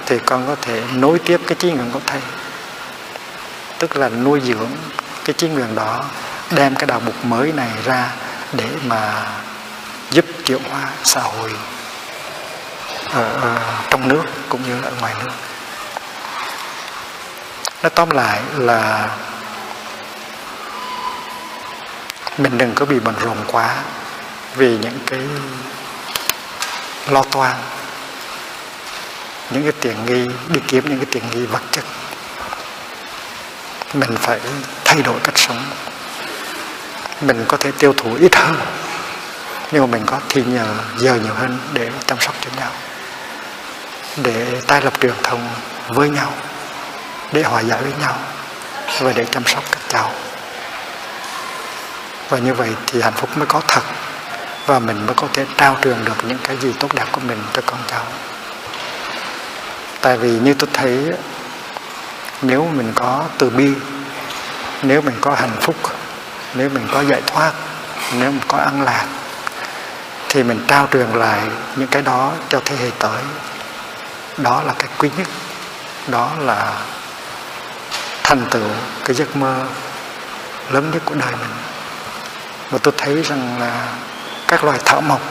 thì con có thể nối tiếp cái trí nguyện của thầy. Tức là nuôi dưỡng cái trí nguyện đó đem cái đạo mục mới này ra để mà giúp chuyển hóa xã hội ở, ở trong nước cũng như ở ngoài nước. Nó tóm lại là mình đừng có bị bận rộn quá vì những cái lo toan, những cái tiền nghi, đi kiếm những cái tiền nghi vật chất. Mình phải thay đổi cách sống. Mình có thể tiêu thụ ít hơn, nhưng mà mình có thì nhờ, giờ nhiều hơn để chăm sóc cho nhau, để tái lập truyền thông với nhau, để hòa giải với nhau và để chăm sóc các cháu. Và như vậy thì hạnh phúc mới có thật và mình mới có thể trao truyền được những cái gì tốt đẹp của mình cho con cháu. Tại vì như tôi thấy, nếu mình có từ bi, nếu mình có hạnh phúc, nếu mình có giải thoát, nếu mình có ăn lạc, thì mình trao truyền lại những cái đó cho thế hệ tới. Đó là cái quý nhất. Đó là thành tựu cái giấc mơ lớn nhất của đời mình. Và tôi thấy rằng là các loài thảo mộc,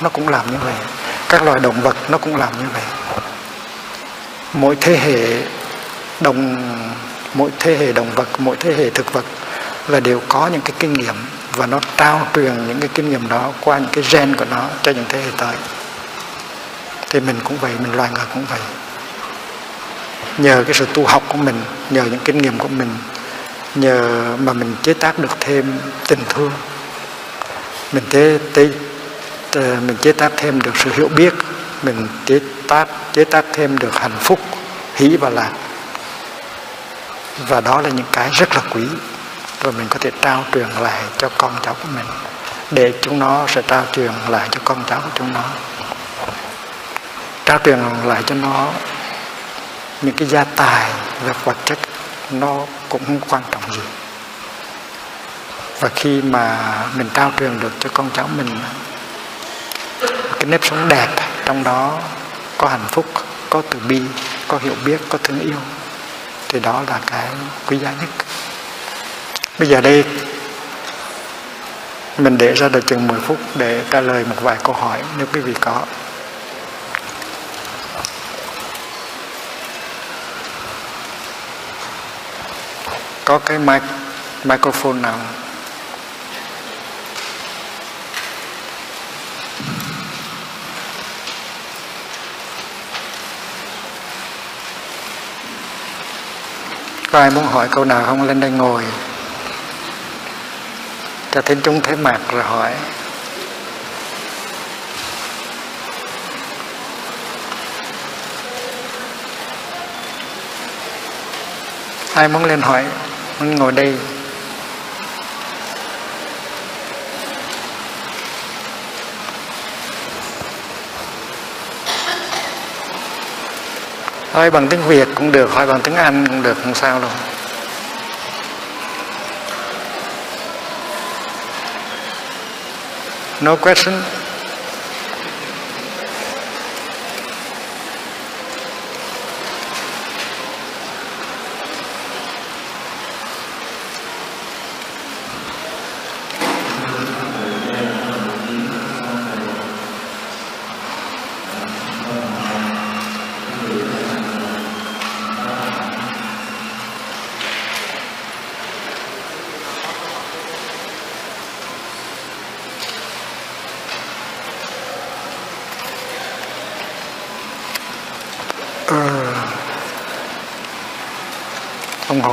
nó cũng làm như vậy. Các loài động vật, nó cũng làm như vậy. Mỗi thế hệ đồng, mỗi thế hệ động vật, mỗi thế hệ thực vật là đều có những cái kinh nghiệm và nó trao truyền những cái kinh nghiệm đó qua những cái gen của nó cho những thế hệ tới. Thì mình cũng vậy, mình loài người cũng vậy. Nhờ cái sự tu học của mình, nhờ những kinh nghiệm của mình, nhờ mà mình chế tác được thêm tình thương mình chế, chế ờ, mình chế tác thêm được sự hiểu biết mình chế tác chế tác thêm được hạnh phúc hỷ và lạc. Và đó là những cái rất là quý và mình có thể trao truyền lại cho con cháu của mình để chúng nó sẽ trao truyền lại cho con cháu của chúng nó. Trao truyền lại cho nó những cái gia tài và vật chất nó cũng không quan trọng gì và khi mà mình trao truyền được cho con cháu mình cái nếp sống đẹp trong đó có hạnh phúc có từ bi có hiểu biết có thương yêu thì đó là cái quý giá nhất. Bây giờ đây mình để ra được chừng 10 phút để trả lời một vài câu hỏi nếu quý vị có. Có cái mic, microphone nào? Có ai muốn hỏi câu nào không? Lên đây ngồi. Cho thính chúng thấy mặt rồi hỏi. Ai muốn lên hỏi? Muốn ngồi đây. Hỏi bằng tiếng Việt cũng được hỏi bằng tiếng Anh cũng được, không sao đâu. No question.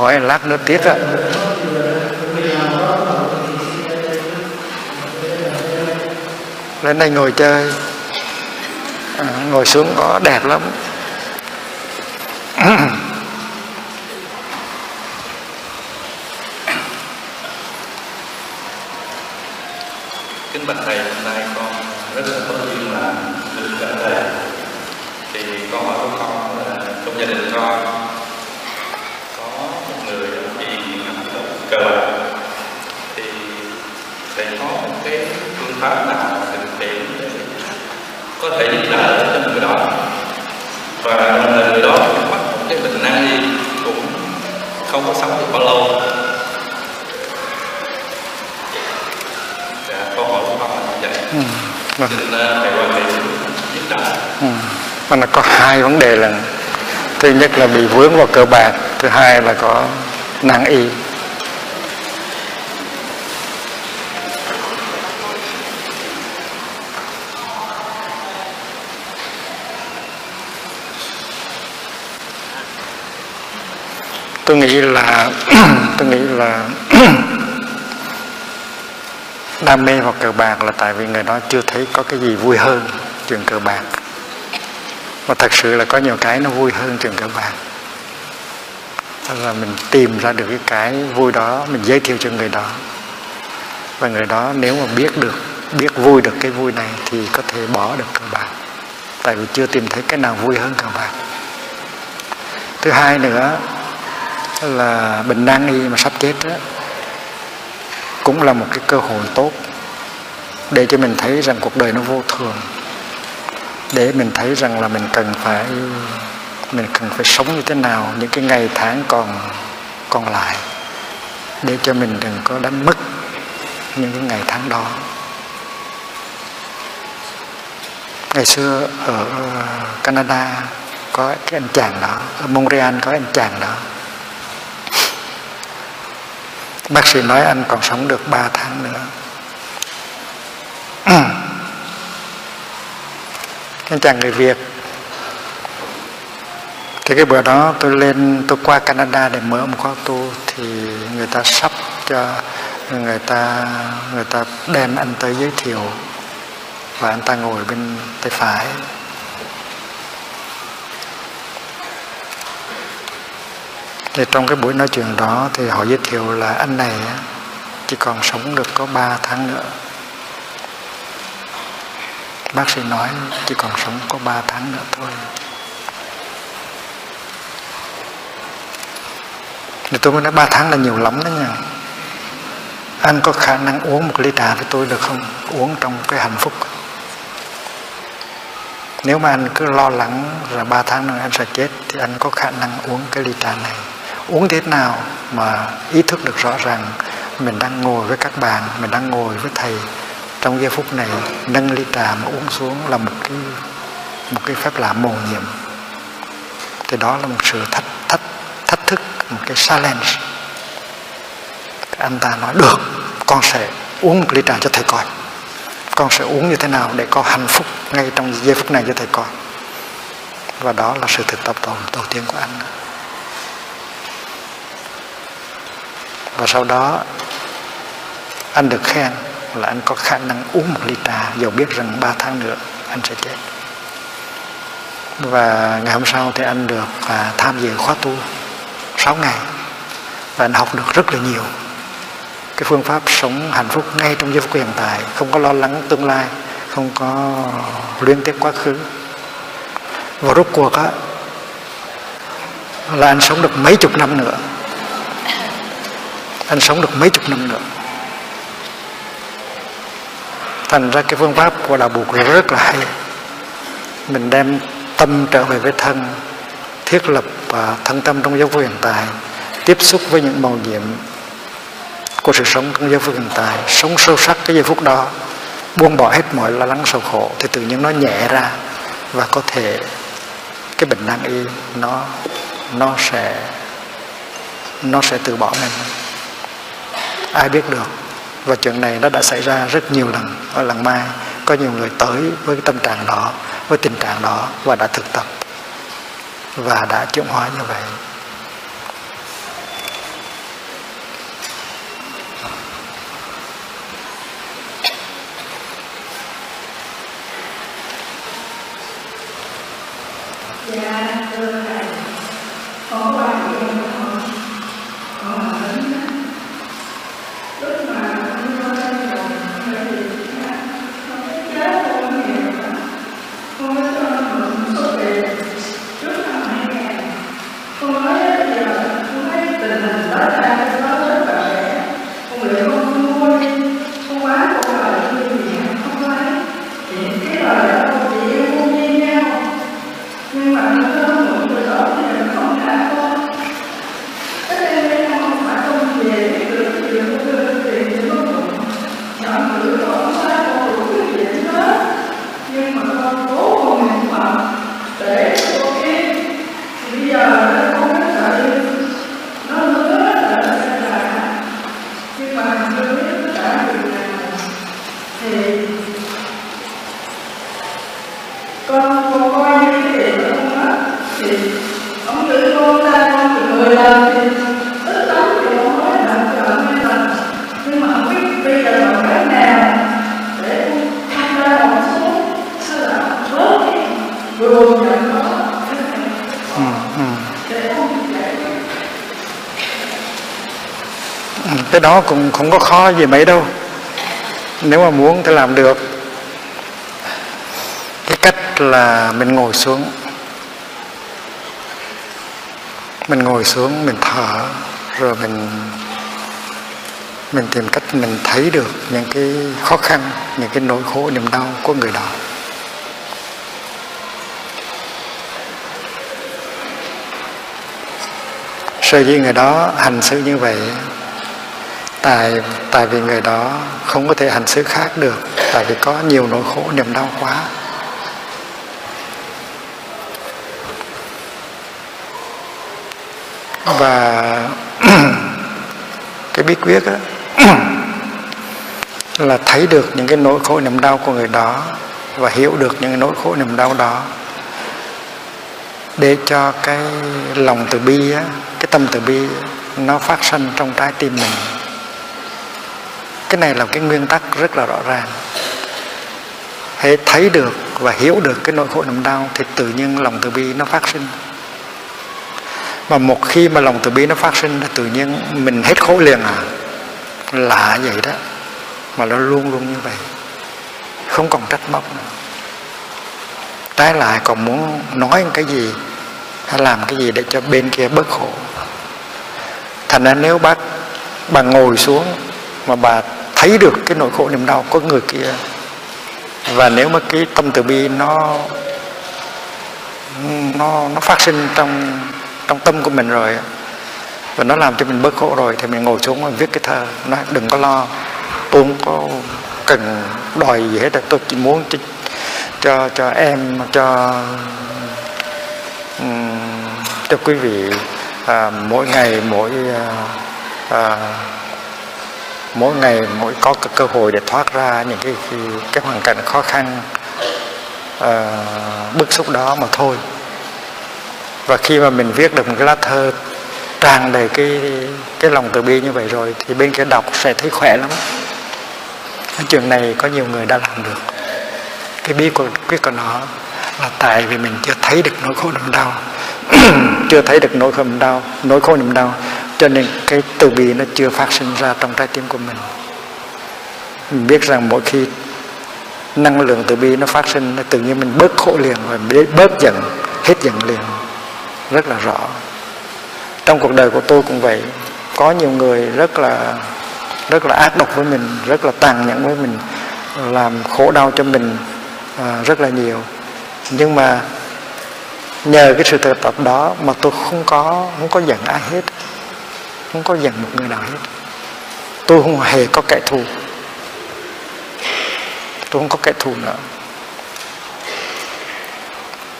Ông hỏi lát nữa tiếc á. Lên đây ngồi chơi. À, ngồi xuống có đẹp lắm kính bạch thầy hôm nay con rất là có duyên là được trở về thì câu hỏi của con là trong gia đình con có một người bị cờ bạc thì thầy có một cái phương pháp nào thực hiện để có thể giúp đỡ cho người đó và đồng thời người đó mắc một cái bệnh nan y cũng không có sống được bao lâu dạ, câu hỏi của con là như vậy ừ. vâng. xin ờ, thầy quan hệ giúp đỡ Ừ. Mà nó có hai vấn đề là thứ nhất là bị vướng vào cờ bạc thứ hai là có năng y. Tôi nghĩ là, tôi nghĩ là đam mê vào cờ bạc là tại vì người đó chưa thấy có cái gì vui hơn chuyện cờ bạc. Và thật sự là có nhiều cái nó vui hơn chuyện cờ bạc là mình tìm ra được cái cái vui đó mình giới thiệu cho người đó. Và người đó nếu mà biết được biết vui được cái vui này thì có thể bỏ được cờ bạc. Tại vì chưa tìm thấy cái nào vui hơn cờ bạc. Thứ hai nữa là bệnh nan y mà sắp chết đó, cũng là một cái cơ hội tốt để cho mình thấy rằng cuộc đời nó vô thường để mình thấy rằng là mình cần phải mình cần phải sống như thế nào, những cái ngày tháng còn còn lại, để cho mình đừng có đánh mất những cái ngày tháng đó. Ngày xưa ở ờ, Canada có cái anh chàng đó, ở Montreal có anh chàng đó. Bác sĩ nói anh còn sống được 3 tháng nữa. Anh chàng người Việt thì cái bữa đó tôi lên, tôi qua Canada để mở một khóa tu thì người ta sắp cho, người ta người ta đem anh tới giới thiệu và anh ta ngồi bên tay phải. Thì trong cái buổi nói chuyện đó thì họ giới thiệu là anh này chỉ còn sống được có 3 tháng nữa. Bác sĩ nói chỉ còn sống có 3 tháng nữa thôi. Thì tôi mới nói 3 tháng là nhiều lắm đó nha. Anh có khả năng uống một ly trà với tôi được không? Uống trong cái hạnh phúc. Nếu mà anh cứ lo lắng là ba tháng nữa anh sẽ chết, thì anh có khả năng uống cái ly trà này. Uống thế nào mà ý thức được rõ ràng mình đang ngồi với các bạn, mình đang ngồi với thầy. Trong giây phút này, nâng ly trà mà uống xuống là một cái một cái phép lạ mầu nhiệm. Thì đó là một sự thách thách một cái challenge. Anh ta nói được con sẽ uống một ly trà cho thầy coi. Con sẽ uống như thế nào để có hạnh phúc ngay trong giây phút này cho thầy coi. Và đó là sự thực tập đầu, đầu tiên của anh. Và sau đó anh được khen là anh có khả năng uống một ly trà. Dầu biết rằng ba tháng nữa anh sẽ chết. Và ngày hôm sau thì anh được à, tham dự khóa tu. 6 ngày và anh học được rất là nhiều. Cái phương pháp sống hạnh phúc ngay trong giây phút hiện tại, không có lo lắng tương lai, không có liên tiếp quá khứ. Và rốt cuộc á, là anh sống được mấy chục năm nữa. Anh sống được mấy chục năm nữa. Thành ra cái phương pháp của đạo buộc rất là hay. Mình đem tâm trở về với thân thiết lập và thân tâm trong giây phút hiện tại, tiếp xúc với những màu nhiệm của sự sống trong giây phút hiện tại, sống sâu sắc cái giây phút đó, buông bỏ hết mọi lo lắng sầu khổ thì tự nhiên nó nhẹ ra và có thể cái bệnh nan y nó nó sẽ nó sẽ từ bỏ mình. Ai biết được, và chuyện này nó đã xảy ra rất nhiều lần ở lần mai, có nhiều người tới với cái tâm trạng đó, với tình trạng đó và đã thực tập và đã chuyển hóa như vậy Yeah. Cái đó cũng không có khó gì mấy đâu. Nếu mà muốn thì làm được. Cái cách là mình ngồi xuống. Mình ngồi xuống, mình thở, rồi mình mình tìm cách mình thấy được những cái khó khăn, những cái nỗi khổ, niềm đau của người đó. Sở dĩ người đó hành xử như vậy tại tại vì người đó không có thể hành xử khác được tại vì có nhiều nỗi khổ niềm đau quá. Và cái bí quyết á là thấy được những cái nỗi khổ niềm đau của người đó và hiểu được những cái nỗi khổ niềm đau đó để cho cái lòng từ bi á, cái tâm từ bi nó phát sinh trong trái tim mình cái này là cái nguyên tắc rất là rõ ràng. Hãy thấy được và hiểu được cái nỗi khổ niềm đau thì tự nhiên lòng từ bi nó phát sinh. Mà một khi mà lòng từ bi nó phát sinh thì tự nhiên mình hết khổ liền à? Lạ vậy đó. Mà nó luôn luôn như vậy. Không còn trách móc nữa. Trái lại còn muốn nói cái gì, hay làm cái gì để cho bên kia bớt khổ. Thành ra nếu bác bà ngồi xuống mà bà thấy được cái nỗi khổ niềm đau của người kia. Và nếu mà cái tâm từ bi nó nó nó phát sinh trong trong tâm của mình rồi và nó làm cho mình bớt khổ rồi thì mình ngồi xuống và viết cái thơ nói đừng có lo tôi không có cần đòi gì hết tôi chỉ muốn cho cho, cho em cho cho quý vị à, mỗi ngày mỗi à, à, mỗi ngày mỗi có cái cơ hội để thoát ra những cái cái, cái hoàn cảnh khó khăn uh, bức xúc đó mà thôi. Và khi mà mình viết được một cái lá thơ tràn đầy cái cái lòng từ bi như vậy rồi thì bên kia đọc sẽ thấy khỏe lắm. Cái chuyện này có nhiều người đã làm được. Cái bí quyết quyết của nó là tại vì mình chưa thấy được nỗi khổ niềm đau. Chưa thấy được nỗi khổ niềm đau nỗi khổ niềm đau cho nên cái từ bi nó chưa phát sinh ra trong trái tim của mình. Mình biết rằng mỗi khi năng lượng từ bi nó phát sinh tự nhiên mình bớt khổ liền và bớt giận hết giận liền. Rất là rõ. Trong cuộc đời của tôi cũng vậy. Có nhiều người rất là rất là ác độc với mình rất là tàn nhẫn với mình làm khổ đau cho mình à, rất là nhiều. Nhưng mà nhờ cái sự thực tập đó mà tôi không có không có giận ai hết không có giận một người nào hết. Tôi không hề có kẻ thù. Tôi không có kẻ thù nữa.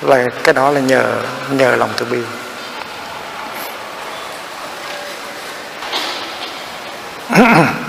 Là cái đó là nhờ nhờ lòng từ bi.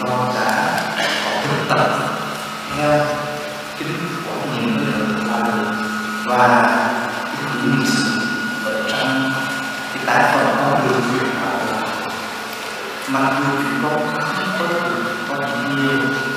con đã có thực tập theo kính của những người và những sự ở trong cái tái phần con được quyền mặc dù chúng con không tốt được con nhiều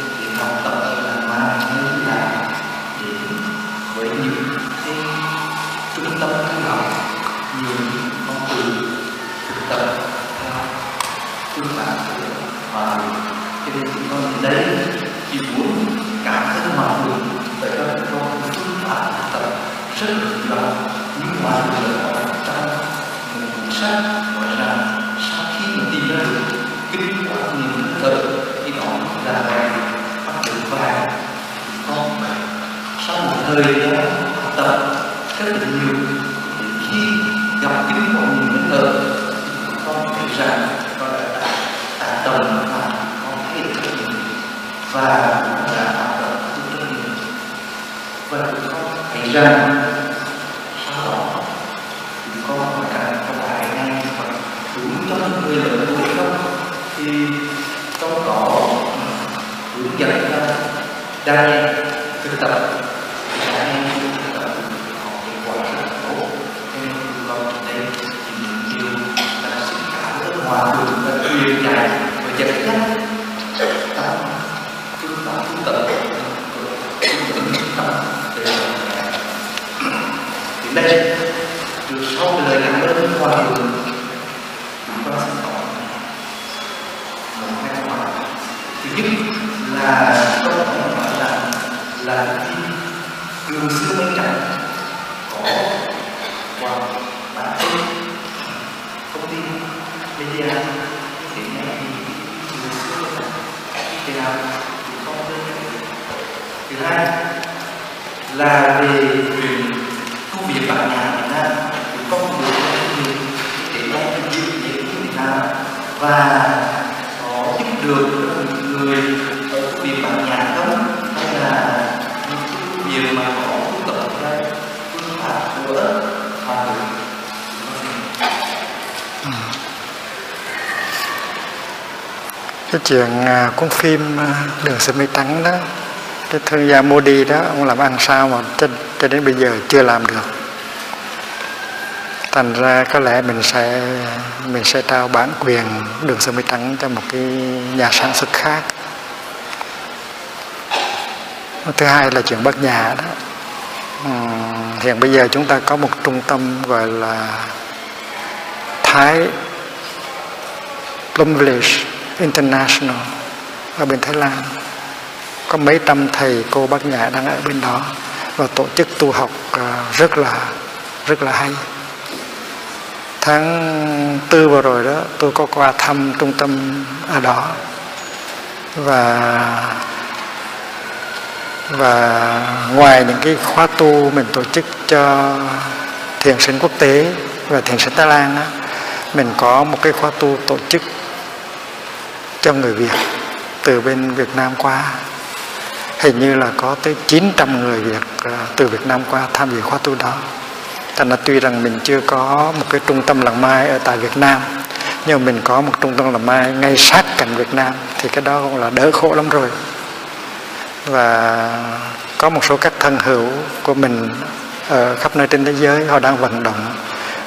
Alhamdulillah chuyện cuốn phim ờ, đường sơ mi trắng đó. Cái thương gia Modi đó ông làm ăn sao mà cho, cho đến bây giờ chưa làm được. Thành ra có lẽ mình sẽ mình sẽ trao bản quyền đường sơ mi trắng cho một cái nhà sản xuất khác. Thứ hai là chuyện bất nhà đó. Hiện bây giờ chúng ta có một trung tâm gọi là Thái Plum Village International ở bên Thái Lan. Có mấy trăm thầy cô bác nhã đang ở bên đó và tổ chức tu học à, rất là rất là hay. Tháng tư vừa rồi đó, tôi có qua thăm trung tâm ở đó. Và và ngoài những cái khóa tu mình tổ chức cho thiền sinh quốc tế và thiền sinh Thái Lan đó mình có một cái khóa tu tổ chức cho người Việt từ bên Việt Nam qua. Hình như là có tới 900 người Việt à, từ Việt Nam qua tham dự khóa tu đó. Thành là tuy rằng mình chưa có một cái trung tâm làng mai ở tại Việt Nam, nhưng mà mình có một trung tâm làng mai ngay sát cạnh Việt Nam, thì cái đó cũng là đỡ khổ lắm rồi. Và có một số các thân hữu của mình ở khắp nơi trên thế giới, họ đang vận động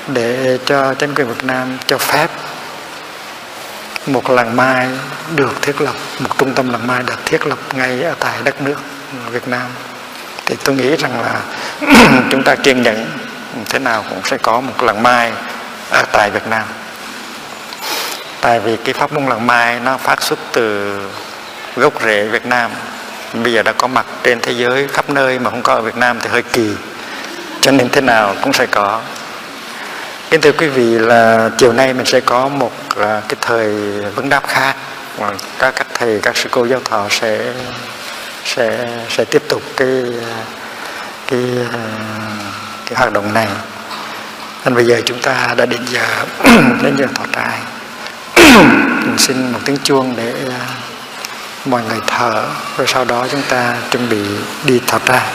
để cho chính quyền Việt Nam cho phép một làng mai được thiết lập, một trung tâm làng mai được thiết lập ngay ở tại đất nước Việt Nam. Thì tôi nghĩ rằng là chúng ta kiên nhẫn, thế nào cũng sẽ có một làng mai ở tại Việt Nam. Tại vì cái pháp môn làng mai nó phát xuất từ gốc rễ Việt Nam. Bây giờ đã có mặt trên thế giới khắp nơi mà không có ở Việt Nam thì hơi kỳ. Cho nên thế nào cũng sẽ có kính thưa quý vị là chiều nay mình sẽ có một à, cái thời vấn đáp khác. Các các thầy, các sư cô, giáo thọ sẽ sẽ sẽ tiếp tục cái cái à, cái hoạt động này. Nên bây giờ chúng ta đã đến giờ đến giờ thọ trai. Mình xin một tiếng chuông để à, mọi người thở, rồi sau đó chúng ta chuẩn bị đi thọ trai.